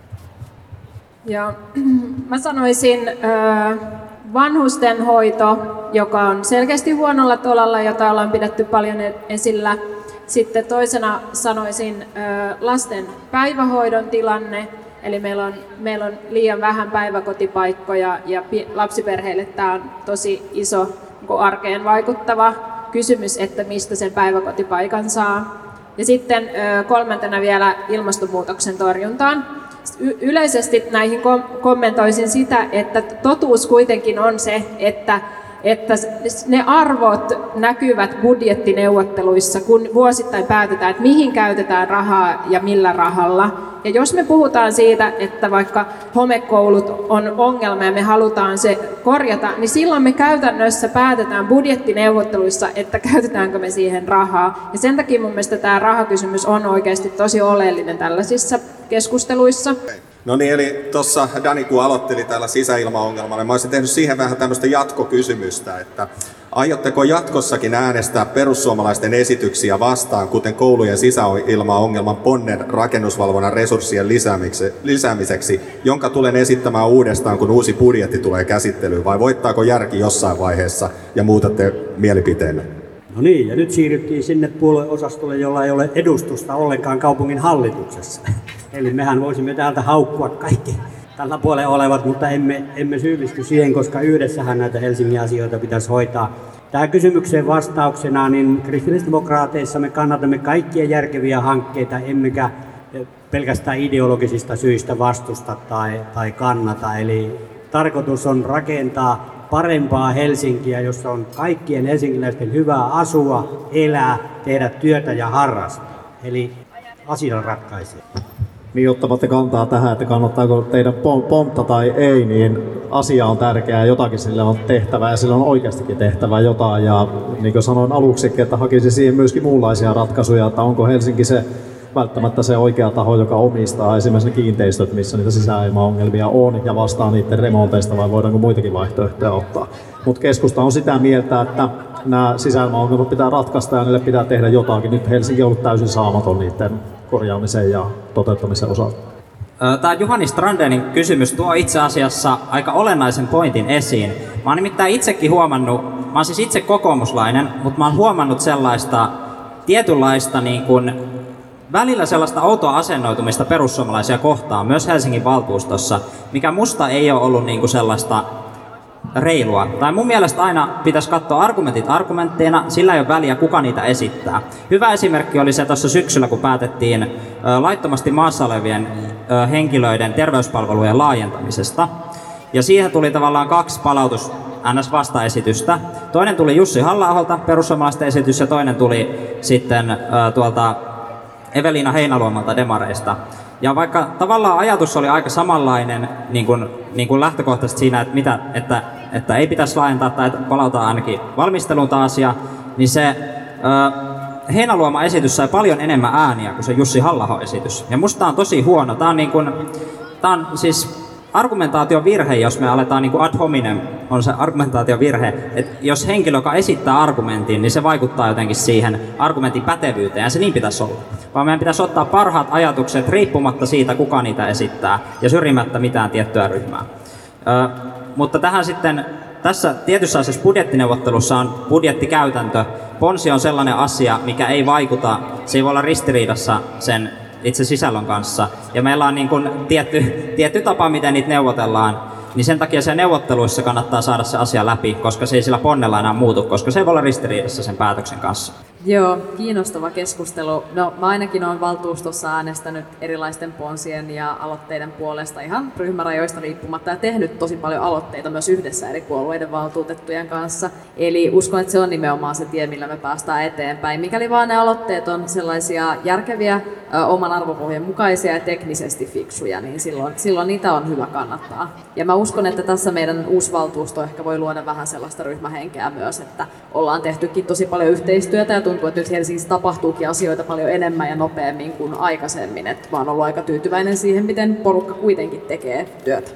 Ja mä sanoisin äh, vanhustenhoito, joka on selkeästi huonolla tolalla, jota ollaan pidetty paljon e- esillä. Sitten toisena sanoisin lasten päivähoidon tilanne, eli meillä on, meillä on liian vähän päiväkotipaikkoja ja lapsiperheille tämä on tosi iso arkeen vaikuttava kysymys, että mistä sen päiväkotipaikan saa. Ja sitten kolmantena vielä ilmastonmuutoksen torjuntaan. Yleisesti näihin kommentoisin sitä, että totuus kuitenkin on se, että että ne arvot näkyvät budjettineuvotteluissa, kun vuosittain päätetään, että mihin käytetään rahaa ja millä rahalla. Ja jos me puhutaan siitä, että vaikka homekoulut on ongelma ja me halutaan se korjata, niin silloin me käytännössä päätetään budjettineuvotteluissa, että käytetäänkö me siihen rahaa. Ja sen takia mun mielestä tämä rahakysymys on oikeasti tosi oleellinen tällaisissa keskusteluissa. No niin, eli tuossa Dani kun aloitteli täällä sisäilmaongelmalla, niin mä olisin tehnyt siihen vähän tämmöistä jatkokysymystä, että aiotteko jatkossakin äänestää perussuomalaisten esityksiä vastaan, kuten koulujen sisäilmaongelman ponnen rakennusvalvonnan resurssien lisäämiseksi, jonka tulen esittämään uudestaan, kun uusi budjetti tulee käsittelyyn, vai voittaako järki jossain vaiheessa ja muutatte mielipiteenne? No niin, ja nyt siirryttiin sinne puolueosastolle, jolla ei ole edustusta ollenkaan kaupungin hallituksessa. Eli mehän voisimme täältä haukkua kaikki tällä puolella olevat, mutta emme, emme syyllisty siihen, koska yhdessähän näitä Helsingin asioita pitäisi hoitaa. Tähän kysymykseen vastauksena, niin kristillisdemokraateissa me kannatamme kaikkia järkeviä hankkeita, emmekä pelkästään ideologisista syistä vastusta tai, tai kannata. Eli tarkoitus on rakentaa parempaa Helsinkiä, jossa on kaikkien helsinkiläisten hyvää asua, elää, tehdä työtä ja harrastaa. Eli asia ratkaisee. Niin ottamatta kantaa tähän, että kannattaako teidän pontta tai ei, niin asia on tärkeää, jotakin sille on tehtävä ja sillä on oikeastikin tehtävä jotain. Ja niin kuin sanoin aluksi, että hakisi siihen myöskin muunlaisia ratkaisuja, että onko Helsinki se välttämättä se oikea taho, joka omistaa esimerkiksi ne kiinteistöt, missä niitä sisäilmaongelmia on ja vastaa niiden remonteista vai voidaanko muitakin vaihtoehtoja ottaa. Mutta keskusta on sitä mieltä, että nämä sisäilmaongelmat pitää ratkaista ja niille pitää tehdä jotakin. Nyt Helsinki on ollut täysin saamaton niiden korjaamisen ja toteuttamisen osalta. Tämä Juhani Strandenin kysymys tuo itse asiassa aika olennaisen pointin esiin. Mä oon nimittäin itsekin huomannut, mä oon siis itse kokoomuslainen, mutta mä oon huomannut sellaista tietynlaista niin kuin välillä sellaista outoa asennoitumista perussuomalaisia kohtaan, myös Helsingin valtuustossa, mikä musta ei ole ollut niinku sellaista reilua. Tai mun mielestä aina pitäisi katsoa argumentit argumentteina, sillä ei ole väliä, kuka niitä esittää. Hyvä esimerkki oli se tuossa syksyllä, kun päätettiin laittomasti maassa olevien henkilöiden terveyspalvelujen laajentamisesta. Ja siihen tuli tavallaan kaksi palautus ns. vastaesitystä. Toinen tuli Jussi halla perussuomalaisten esitys, ja toinen tuli sitten tuolta Evelina Heinaluomalta Demareista. Ja vaikka tavallaan ajatus oli aika samanlainen niin kuin, niin kuin lähtökohtaisesti siinä, että, mitä, että, että ei pitäisi laajentaa tai palautaa ainakin valmisteluun taas, ja, niin se ö, Heinaluoma esitys sai paljon enemmän ääniä kuin se Jussi halla esitys. Ja musta on tosi huono. Tämä on, niin kuin, tämä on siis argumentaation virhe, jos me aletaan niin kuin ad hominem, on se argumentaation virhe, että jos henkilö, joka esittää argumentin, niin se vaikuttaa jotenkin siihen argumentin pätevyyteen, ja se niin pitäisi olla. Vaan meidän pitäisi ottaa parhaat ajatukset riippumatta siitä, kuka niitä esittää, ja syrjimättä mitään tiettyä ryhmää. Mutta tähän sitten, tässä tietyssä asiassa budjettineuvottelussa on budjettikäytäntö. Ponsi on sellainen asia, mikä ei vaikuta, se ei voi olla ristiriidassa sen itse sisällön kanssa. Ja meillä on niin kuin tietty, tietty tapa, miten niitä neuvotellaan. Niin sen takia se neuvotteluissa kannattaa saada se asia läpi, koska se ei sillä ponnella enää muutu, koska se ei voi olla ristiriidassa sen päätöksen kanssa. Joo, kiinnostava keskustelu. No, mä ainakin olen valtuustossa äänestänyt erilaisten ponsien ja aloitteiden puolesta ihan ryhmärajoista riippumatta ja tehnyt tosi paljon aloitteita myös yhdessä eri puolueiden valtuutettujen kanssa. Eli uskon, että se on nimenomaan se tie, millä me päästään eteenpäin. Mikäli vaan ne aloitteet on sellaisia järkeviä, oman arvopohjan mukaisia ja teknisesti fiksuja, niin silloin, silloin niitä on hyvä kannattaa. Ja mä uskon, että tässä meidän uusi valtuusto ehkä voi luoda vähän sellaista ryhmähenkeä myös, että ollaan tehtykin tosi paljon yhteistyötä ja tuntuu, että nyt Helsingissä tapahtuukin asioita paljon enemmän ja nopeammin kuin aikaisemmin. Että mä oon ollut aika tyytyväinen siihen, miten porukka kuitenkin tekee työtä.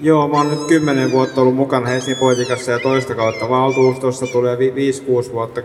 Joo, mä oon nyt kymmenen vuotta ollut mukana Helsingin politiikassa ja toista kautta valtuustossa tulee 5-6 vuotta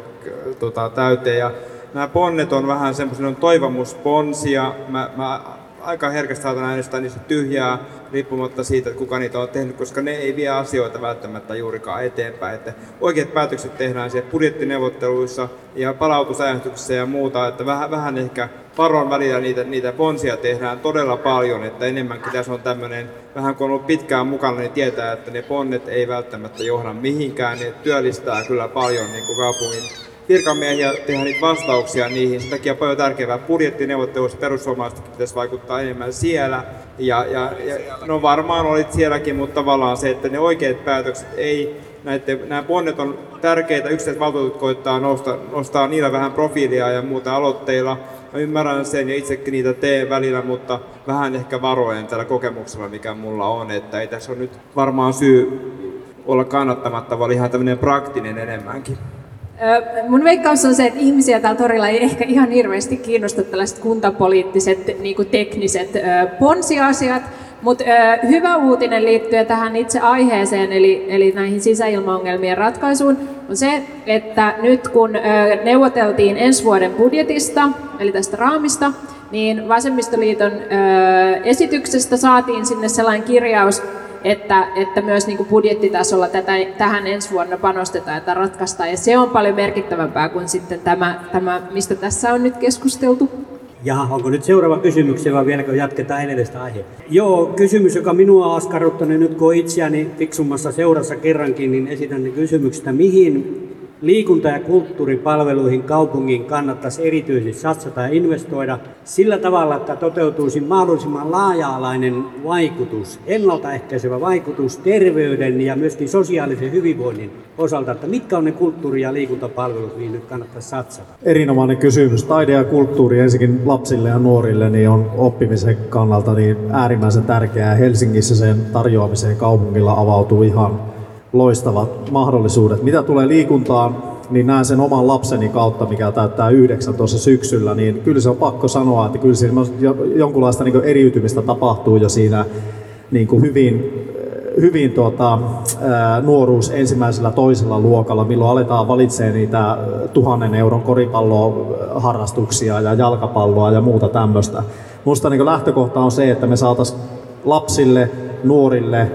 tota, täyteen. Ja nämä ponnet on vähän semmoisia toivomusponsia. Mä, mä aika herkästi saatan äänestää niistä tyhjää riippumatta siitä, että kuka niitä on tehnyt, koska ne ei vie asioita välttämättä juurikaan eteenpäin. Että oikeat päätökset tehdään siellä budjettineuvotteluissa ja palautusäänestyksessä ja muuta, että vähän, vähän ehkä paron välillä niitä, niitä ponsia tehdään todella paljon, että enemmänkin tässä on tämmöinen, vähän kun on ollut pitkään mukana, niin tietää, että ne ponnet ei välttämättä johda mihinkään, ne työllistää kyllä paljon niin kuin kaupungin virkamiehiä tehdä niitä vastauksia niihin. Sen takia on paljon tärkeää budjettineuvotteluissa perussuomalaisetkin pitäisi vaikuttaa enemmän siellä. Ja, ja, ja no varmaan olit sielläkin, mutta tavallaan se, että ne oikeat päätökset ei, näiden, nämä ponnet on tärkeitä, yksittäiset valtuutetut koittaa nostaa, nostaa niillä vähän profiilia ja muuta aloitteilla. Mä ymmärrän sen ja itsekin niitä teen välillä, mutta vähän ehkä varoen tällä kokemuksella, mikä mulla on, että ei tässä ole nyt varmaan syy olla kannattamatta, vaan ihan tämmöinen praktinen enemmänkin. Mun veikkaus on se, että ihmisiä täällä torilla ei ehkä ihan hirveästi kiinnosta tällaiset kuntapoliittiset, niin kuin tekniset ponsiasiat, mutta hyvä uutinen liittyen tähän itse aiheeseen, eli, eli näihin sisäilmaongelmien ratkaisuun, on se, että nyt kun neuvoteltiin ensi vuoden budjetista, eli tästä raamista, niin Vasemmistoliiton esityksestä saatiin sinne sellainen kirjaus, että, että myös niin kuin budjettitasolla tätä, tähän ensi vuonna panostetaan, että ratkaistaan. Ja se on paljon merkittävämpää kuin sitten tämä, tämä mistä tässä on nyt keskusteltu. Jaha, onko nyt seuraava kysymys vai vieläkö jatketaan edellistä aihetta? Joo, kysymys, joka minua on askarruttanut nyt kun itseäni fiksummassa seurassa kerrankin, niin esitän ne kysymyksestä, mihin liikunta- ja kulttuuripalveluihin kaupungin kannattaisi erityisesti satsata ja investoida sillä tavalla, että toteutuisi mahdollisimman laaja-alainen vaikutus, ennaltaehkäisevä vaikutus terveyden ja myöskin sosiaalisen hyvinvoinnin osalta, että mitkä on ne kulttuuri- ja liikuntapalvelut, mihin nyt kannattaisi satsata? Erinomainen kysymys. Taide ja kulttuuri ensinnäkin lapsille ja nuorille niin on oppimisen kannalta niin äärimmäisen tärkeää. Helsingissä sen tarjoamiseen kaupungilla avautuu ihan loistavat mahdollisuudet. Mitä tulee liikuntaan, niin näen sen oman lapseni kautta, mikä täyttää yhdeksän tuossa syksyllä, niin kyllä se on pakko sanoa, että kyllä siinä jonkunlaista niin eriytymistä tapahtuu jo siinä niin kuin hyvin, hyvin tuota, nuoruus ensimmäisellä toisella luokalla, milloin aletaan valitsemaan niitä tuhannen euron koripalloharrastuksia ja jalkapalloa ja muuta tämmöistä. Minusta niin lähtökohta on se, että me saataisiin lapsille, nuorille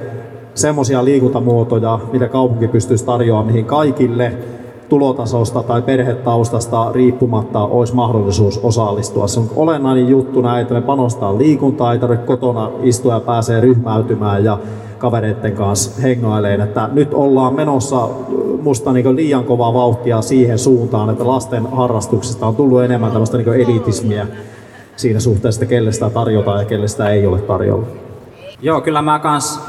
semmoisia liikuntamuotoja, mitä kaupunki pystyisi tarjoamaan, mihin kaikille tulotasosta tai perhetaustasta riippumatta olisi mahdollisuus osallistua. Se on olennainen juttu näin, että me panostaa liikuntaa, ei tarvitse kotona istua ja pääsee ryhmäytymään ja kavereiden kanssa hengaileen. Että nyt ollaan menossa musta niin liian kovaa vauhtia siihen suuntaan, että lasten harrastuksesta on tullut enemmän tämmöistä niin elitismiä siinä suhteessa, että kelle sitä tarjotaan ja kelle sitä ei ole tarjolla. Joo, kyllä mä kans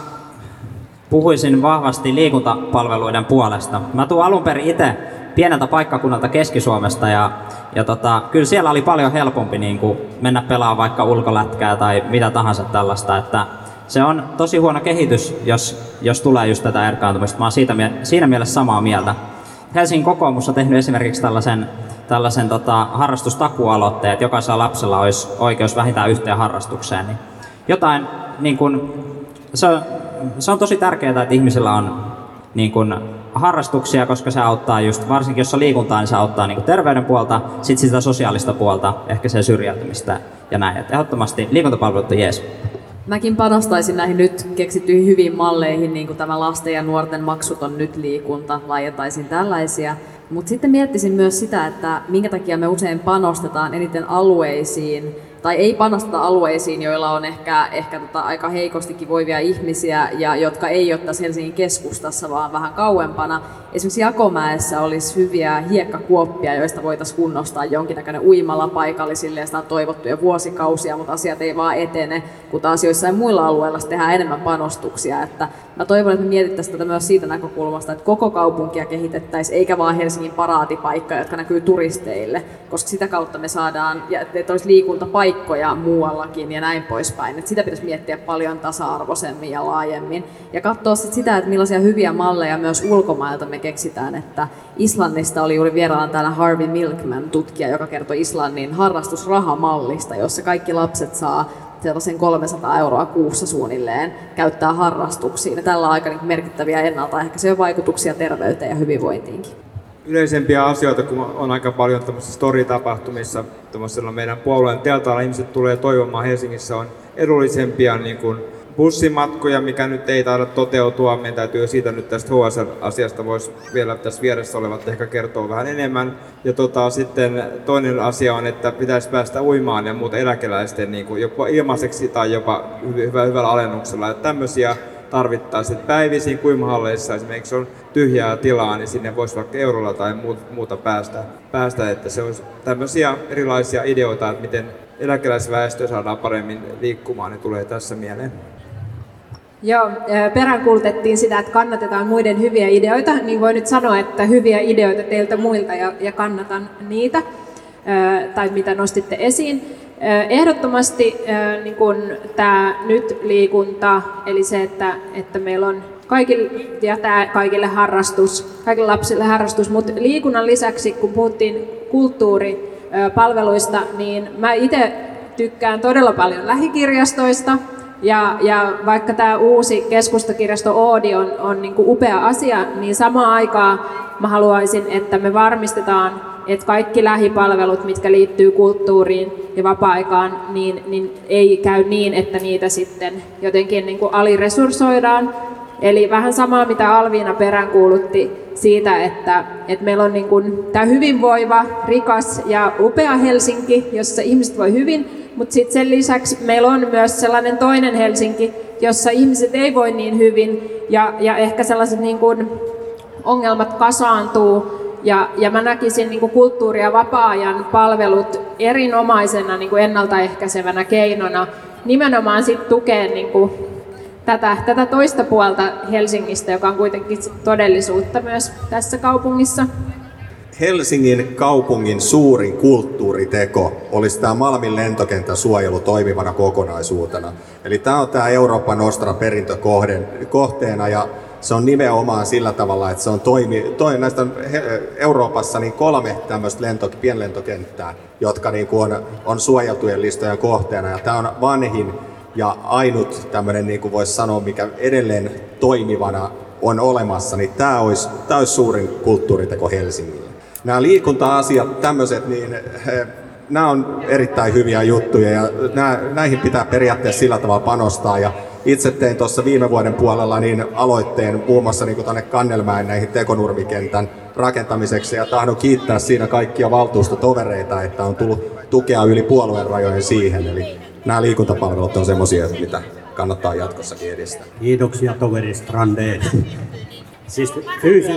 puhuisin vahvasti liikuntapalveluiden puolesta. Mä tuun alun perin itse pieneltä paikkakunnalta Keski-Suomesta ja, ja tota, kyllä siellä oli paljon helpompi niin kuin mennä pelaamaan vaikka ulkolätkää tai mitä tahansa tällaista, että se on tosi huono kehitys, jos, jos tulee just tätä erkaantumista. Mä oon siitä, siinä mielessä samaa mieltä. Helsingin kokoomus on tehnyt esimerkiksi tällaisen, tällaisen tota, harrastustakualoitteen, että jokaisella lapsella olisi oikeus vähintään yhteen harrastukseen. Niin jotain, niin kun, se, se on tosi tärkeää, että ihmisillä on niin kun, harrastuksia, koska se auttaa just, varsinkin jos on liikuntaa, niin se auttaa niin terveyden puolta, sitten sitä sosiaalista puolta, ehkä se syrjäytymistä ja näin. Et ehdottomasti liikuntapalvelut on jees. Mäkin panostaisin näihin nyt keksittyihin hyviin malleihin, niin kuin tämä lasten ja nuorten maksuton nyt liikunta, laajentaisin tällaisia. Mutta sitten miettisin myös sitä, että minkä takia me usein panostetaan eniten alueisiin, tai ei panosteta alueisiin, joilla on ehkä, ehkä tota aika heikostikin voivia ihmisiä ja jotka ei ole tässä Helsingin keskustassa, vaan vähän kauempana. Esimerkiksi Jakomäessä olisi hyviä hiekkakuoppia, joista voitaisiin kunnostaa jonkinnäköinen uimalla paikallisille ja sitä on toivottu jo vuosikausia, mutta asiat ei vaan etene, kun taas joissain muilla alueilla tehdään enemmän panostuksia. Että mä toivon, että me mietittäisiin tätä myös siitä näkökulmasta, että koko kaupunkia kehitettäisiin, eikä vaan Helsingin paraatipaikkoja, jotka näkyy turisteille, koska sitä kautta me saadaan, ja että olisi liikuntapaikkoja muuallakin ja näin poispäin. Että sitä pitäisi miettiä paljon tasa-arvoisemmin ja laajemmin. Ja katsoa sit sitä, että millaisia hyviä malleja myös ulkomailta me keksitään, että Islannista oli juuri vieraana täällä Harvey Milkman, tutkija, joka kertoi Islannin harrastusrahamallista, jossa kaikki lapset saa sellaisen 300 euroa kuussa suunnilleen käyttää harrastuksiin. Ja tällä on aika niin merkittäviä ennaltaehkäisiä vaikutuksia terveyteen ja hyvinvointiinkin. Yleisempiä asioita, kun on aika paljon tämmöisissä story-tapahtumissa, meidän puolueen teltaalla ihmiset tulee toivomaan Helsingissä, on edullisempia niin kuin bussimatkoja, mikä nyt ei taida toteutua. Meidän täytyy siitä nyt tästä HSL-asiasta voisi vielä tässä vieressä olevat ehkä kertoa vähän enemmän. Ja tota, sitten toinen asia on, että pitäisi päästä uimaan ja muuta eläkeläisten niin kuin jopa ilmaiseksi tai jopa hyvä, hyvällä alennuksella. Että tämmöisiä tarvittaisiin. Päivisin kuimahalleissa esimerkiksi on tyhjää tilaa, niin sinne voisi vaikka eurolla tai muuta päästä, päästä että se olisi tämmöisiä erilaisia ideoita, että miten eläkeläisväestö saadaan paremmin liikkumaan, niin tulee tässä mieleen. Joo, peräänkuulutettiin sitä, että kannatetaan muiden hyviä ideoita, niin voi nyt sanoa, että hyviä ideoita teiltä muilta ja, ja kannatan niitä, tai mitä nostitte esiin. Ehdottomasti niin kun tämä nyt liikunta, eli se, että, että meillä on kaikille, ja tämä kaikille harrastus, kaikille lapsille harrastus, mutta liikunnan lisäksi, kun puhuttiin kulttuuripalveluista, niin mä itse tykkään todella paljon lähikirjastoista, ja, ja vaikka tämä uusi keskustakirjasto Oodi on, on niin upea asia, niin samaan aikaan mä haluaisin, että me varmistetaan että kaikki lähipalvelut, mitkä liittyy kulttuuriin ja vapaa-aikaan, niin, niin ei käy niin, että niitä sitten jotenkin niin kuin aliresurssoidaan. Eli vähän samaa, mitä Alviina peräänkuulutti siitä, että, että meillä on niin kuin tämä hyvinvoiva, rikas ja upea Helsinki, jossa ihmiset voi hyvin, mutta sitten sen lisäksi meillä on myös sellainen toinen Helsinki, jossa ihmiset ei voi niin hyvin ja, ja ehkä sellaiset niin kuin ongelmat kasaantuu. Ja, ja mä näkisin niin kulttuuri- ja vapaa-ajan palvelut erinomaisena niin ennaltaehkäisevänä keinona nimenomaan sit tukea niin kuin tätä, tätä toista puolta Helsingistä, joka on kuitenkin todellisuutta myös tässä kaupungissa. Helsingin kaupungin suurin kulttuuriteko olisi tämä Malmin lentokentän suojelu toimivana kokonaisuutena. Eli tämä on tämä Euroopan Nostra perintökohteena ja se on nimenomaan sillä tavalla, että se on toimi, toi näistä Euroopassa niin kolme tämmöistä lento, pienlentokenttää, jotka niin kuin on, on suojeltujen listojen kohteena. Ja tämä on vanhin ja ainut tämmöinen, niin kuin voisi sanoa, mikä edelleen toimivana on olemassa, niin tämä olisi, tämä olisi suurin kulttuuriteko Helsingille. Nämä liikunta-asiat, tämmöiset, niin nämä on erittäin hyviä juttuja ja nämä, näihin pitää periaatteessa sillä tavalla panostaa. Ja itse tein tuossa viime vuoden puolella niin aloitteen muun muassa niin tuonne Kannelmäen näihin tekonurmikentän rakentamiseksi ja tahdon kiittää siinä kaikkia valtuustotovereita, että on tullut tukea yli puolueen rajojen siihen. Eli nämä liikuntapalvelut on semmoisia, mitä kannattaa jatkossakin edistää. Kiitoksia toveri Strandeen. Siis fyysi,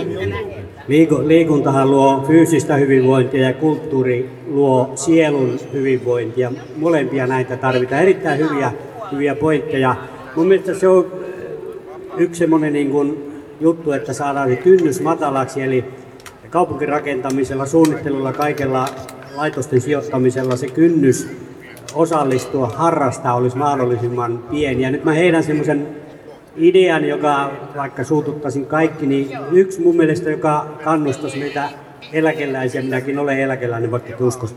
liiku, liikuntahan luo fyysistä hyvinvointia ja kulttuuri luo sielun hyvinvointia. Molempia näitä tarvitaan. Erittäin hyviä, hyviä pointteja. Mun mielestä se on yksi semmoinen niin kuin juttu, että saadaan se kynnys matalaksi, eli kaupunkirakentamisella, suunnittelulla, kaikella laitosten sijoittamisella se kynnys osallistua, harrastaa olisi mahdollisimman pieni. Ja nyt mä heidän semmoisen idean, joka vaikka suututtaisin kaikki, niin yksi mun mielestä, joka kannustaisi meitä eläkeläisiä, minäkin olen eläkeläinen, vaikka uskos,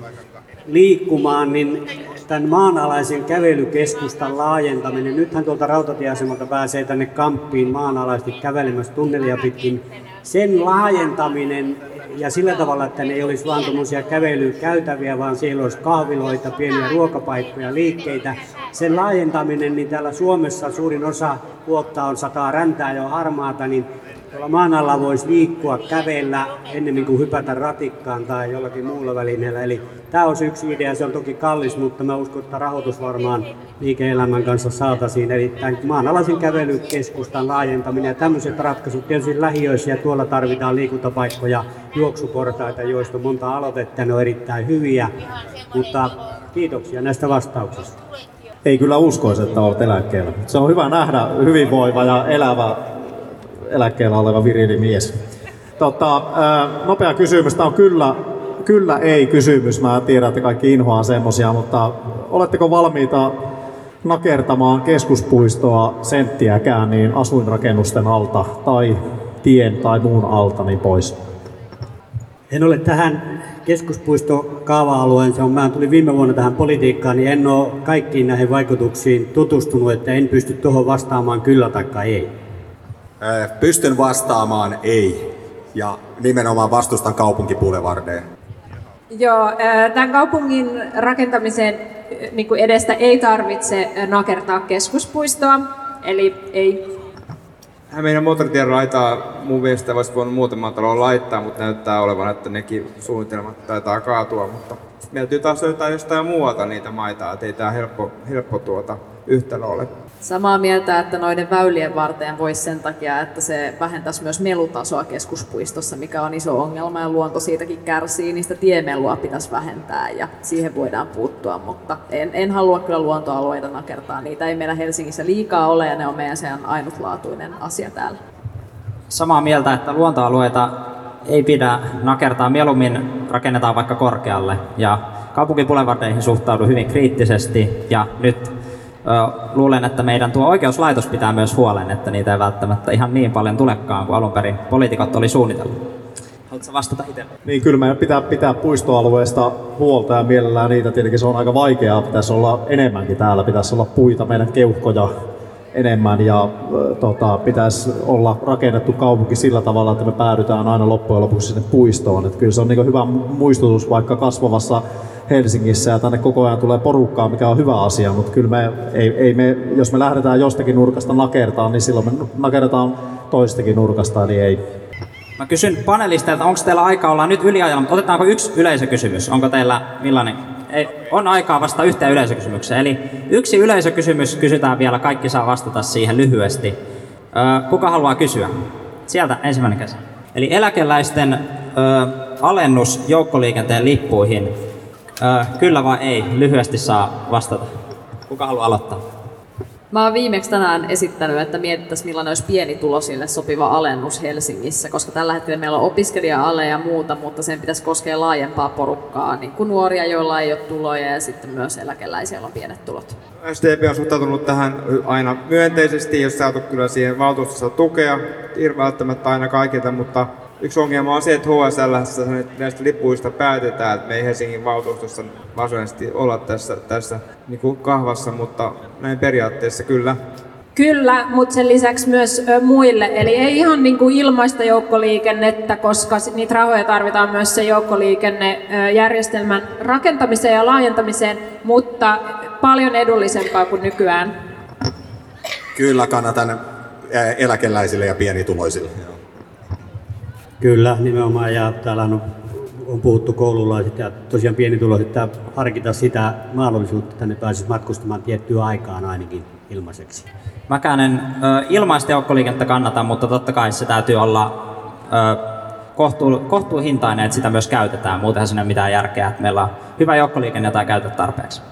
liikkumaan, niin tämän maanalaisen kävelykeskustan laajentaminen. Nythän tuolta rautatieasemalta pääsee tänne kamppiin maanalaisesti kävelemässä tunnelia pitkin. Sen laajentaminen ja sillä tavalla, että ne ei olisi vain tuommoisia kävelykäytäviä, vaan siellä olisi kahviloita, pieniä ruokapaikkoja, liikkeitä. Sen laajentaminen, niin täällä Suomessa suurin osa vuotta on sataa räntää ja harmaata, niin tuolla maan alla voisi liikkua, kävellä ennen kuin hypätä ratikkaan tai jollakin muulla välineellä. Eli tämä on yksi idea, se on toki kallis, mutta mä uskon, että rahoitus varmaan liike-elämän kanssa saataisiin. Eli tämän maanalaisen kävelykeskustan laajentaminen ja tämmöiset ratkaisut tietysti lähiöissä ja tuolla tarvitaan liikuntapaikkoja, juoksuportaita, joista monta aloitetta, ne on erittäin hyviä. Mutta kiitoksia näistä vastauksista. Ei kyllä uskoisi, että olet eläkkeellä. Se on hyvä nähdä hyvinvoiva ja elävä eläkkeellä oleva virili mies. Tota, nopea kysymys. Tämä on kyllä, kyllä ei kysymys. Mä tiedän, että kaikki inhoaa semmosia, mutta oletteko valmiita nakertamaan keskuspuistoa senttiäkään niin asuinrakennusten alta tai tien tai muun alta niin pois? En ole tähän keskuspuisto kaava-alueen, se on, mä tulin viime vuonna tähän politiikkaan, niin en ole kaikkiin näihin vaikutuksiin tutustunut, että en pysty tuohon vastaamaan kyllä tai ei. Pystyn vastaamaan ei. Ja nimenomaan vastustan kaupunkipulevardeja. Joo, tämän kaupungin rakentamisen niin kuin edestä ei tarvitse nakertaa keskuspuistoa, eli ei meidän moottoritien raitaa mun mielestä voisi voinut muutaman talon laittaa, mutta näyttää olevan, että nekin suunnitelmat taitaa kaatua. Mutta meillä täytyy taas löytää jostain muualta niitä maita, että ei tämä helppo, helppo tuota yhtälö ole. Samaa mieltä, että noiden väylien varteen voisi sen takia, että se vähentäisi myös melutasoa keskuspuistossa, mikä on iso ongelma ja luonto siitäkin kärsii, sitä tiemelua pitäisi vähentää ja siihen voidaan puuttua, mutta en, en halua kyllä luontoalueita nakertaa. Niitä ei meillä Helsingissä liikaa ole ja ne on meidän sen ainutlaatuinen asia täällä. Samaa mieltä, että luontoalueita ei pidä nakertaa, mieluummin rakennetaan vaikka korkealle. Ja kaupunkipulevardeihin suhtaudun hyvin kriittisesti ja nyt luulen, että meidän tuo oikeuslaitos pitää myös huolen, että niitä ei välttämättä ihan niin paljon tulekaan kuin alun perin poliitikot oli suunnitellut. Haluatko vastata itse? Niin kyllä meidän pitää pitää puistoalueesta huolta ja mielellään niitä tietenkin se on aika vaikeaa. Pitäisi olla enemmänkin täällä, pitäisi olla puita, meidän keuhkoja enemmän ja tota, pitäisi olla rakennettu kaupunki sillä tavalla, että me päädytään aina loppujen lopuksi sinne puistoon. Et kyllä se on niin hyvä muistutus vaikka kasvavassa Helsingissä ja tänne koko ajan tulee porukkaa, mikä on hyvä asia, mutta kyllä me, ei, ei me, jos me lähdetään jostakin nurkasta nakertaan, niin silloin me nakertaan toistakin nurkasta, niin ei. Mä kysyn panelisteilta, onko teillä aikaa olla nyt yliajalla, mutta otetaanko yksi yleisökysymys? Onko teillä millainen? Ei, on aikaa vasta yhteen yleisökysymykseen. Eli yksi yleisökysymys kysytään vielä, kaikki saa vastata siihen lyhyesti. Kuka haluaa kysyä? Sieltä ensimmäinen käsi. Eli eläkeläisten ö, alennus joukkoliikenteen lippuihin Öö, kyllä vai ei? Lyhyesti saa vastata. Kuka haluaa aloittaa? Mä oon viimeksi tänään esittänyt, että mietittäisiin millainen olisi pienitulosille sopiva alennus Helsingissä, koska tällä hetkellä meillä on opiskelija-ale ja muuta, mutta sen pitäisi koskea laajempaa porukkaa, niin kuin nuoria, joilla ei ole tuloja ja sitten myös eläkeläisiä, joilla on pienet tulot. SDP on suhtautunut tähän aina myönteisesti, jos saatu kyllä siihen valtuustossa tukea, ei välttämättä aina kaikilta, mutta Yksi ongelma on se, että HSL näistä lippuista päätetään, että me ei Helsingin valtuustossa varsinaisesti olla tässä, tässä niin kuin kahvassa, mutta näin periaatteessa kyllä. Kyllä, mutta sen lisäksi myös muille. Eli ei ihan niin kuin ilmaista joukkoliikennettä, koska niitä rahoja tarvitaan myös se joukkoliikennejärjestelmän rakentamiseen ja laajentamiseen, mutta paljon edullisempaa kuin nykyään. Kyllä kannatan eläkeläisille ja pienituloisille. Kyllä, nimenomaan. Ja täällä on, on puhuttu koululaiset ja tosiaan pienituloiset, että harkita sitä mahdollisuutta, että ne pääsisi matkustamaan tiettyä aikaan ainakin ilmaiseksi. Mäkään en ilmaista joukkoliikennettä kannata, mutta totta kai se täytyy olla kohtuuhintainen, että sitä myös käytetään. Muutenhan sinne mitään järkeä, että meillä on hyvä joukkoliikenne, jota ei käytä tarpeeksi.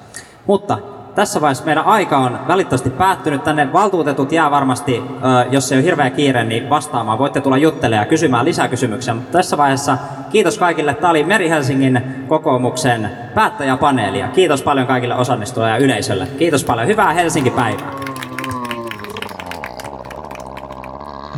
Mutta tässä vaiheessa meidän aika on välittömästi päättynyt. Tänne valtuutetut jää varmasti, jos ei ole hirveä kiire, niin vastaamaan. Voitte tulla juttelemaan ja kysymään lisää kysymyksiä. Mutta tässä vaiheessa kiitos kaikille. Tämä oli Meri Helsingin kokoomuksen päättäjäpaneeli. Ja kiitos paljon kaikille osallistujille ja yleisölle. Kiitos paljon. Hyvää Helsinki-päivää.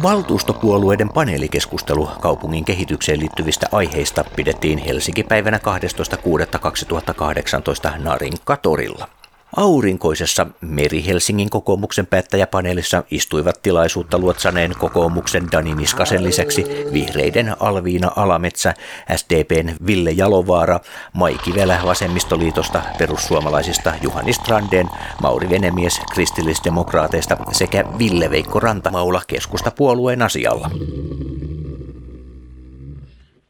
Valtuustopuolueiden paneelikeskustelu kaupungin kehitykseen liittyvistä aiheista pidettiin Helsinki-päivänä 12.6.2018 Narinkatorilla. Aurinkoisessa Meri-Helsingin kokoomuksen päättäjäpaneelissa istuivat tilaisuutta luotsaneen kokoomuksen Dani Niskasen lisäksi vihreiden Alviina Alametsä, SDPn Ville Jalovaara, Maiki Velä Vasemmistoliitosta, perussuomalaisista Juhani Strandeen, Mauri Venemies kristillisdemokraateista sekä Ville Veikko Rantamaula keskustapuolueen asialla.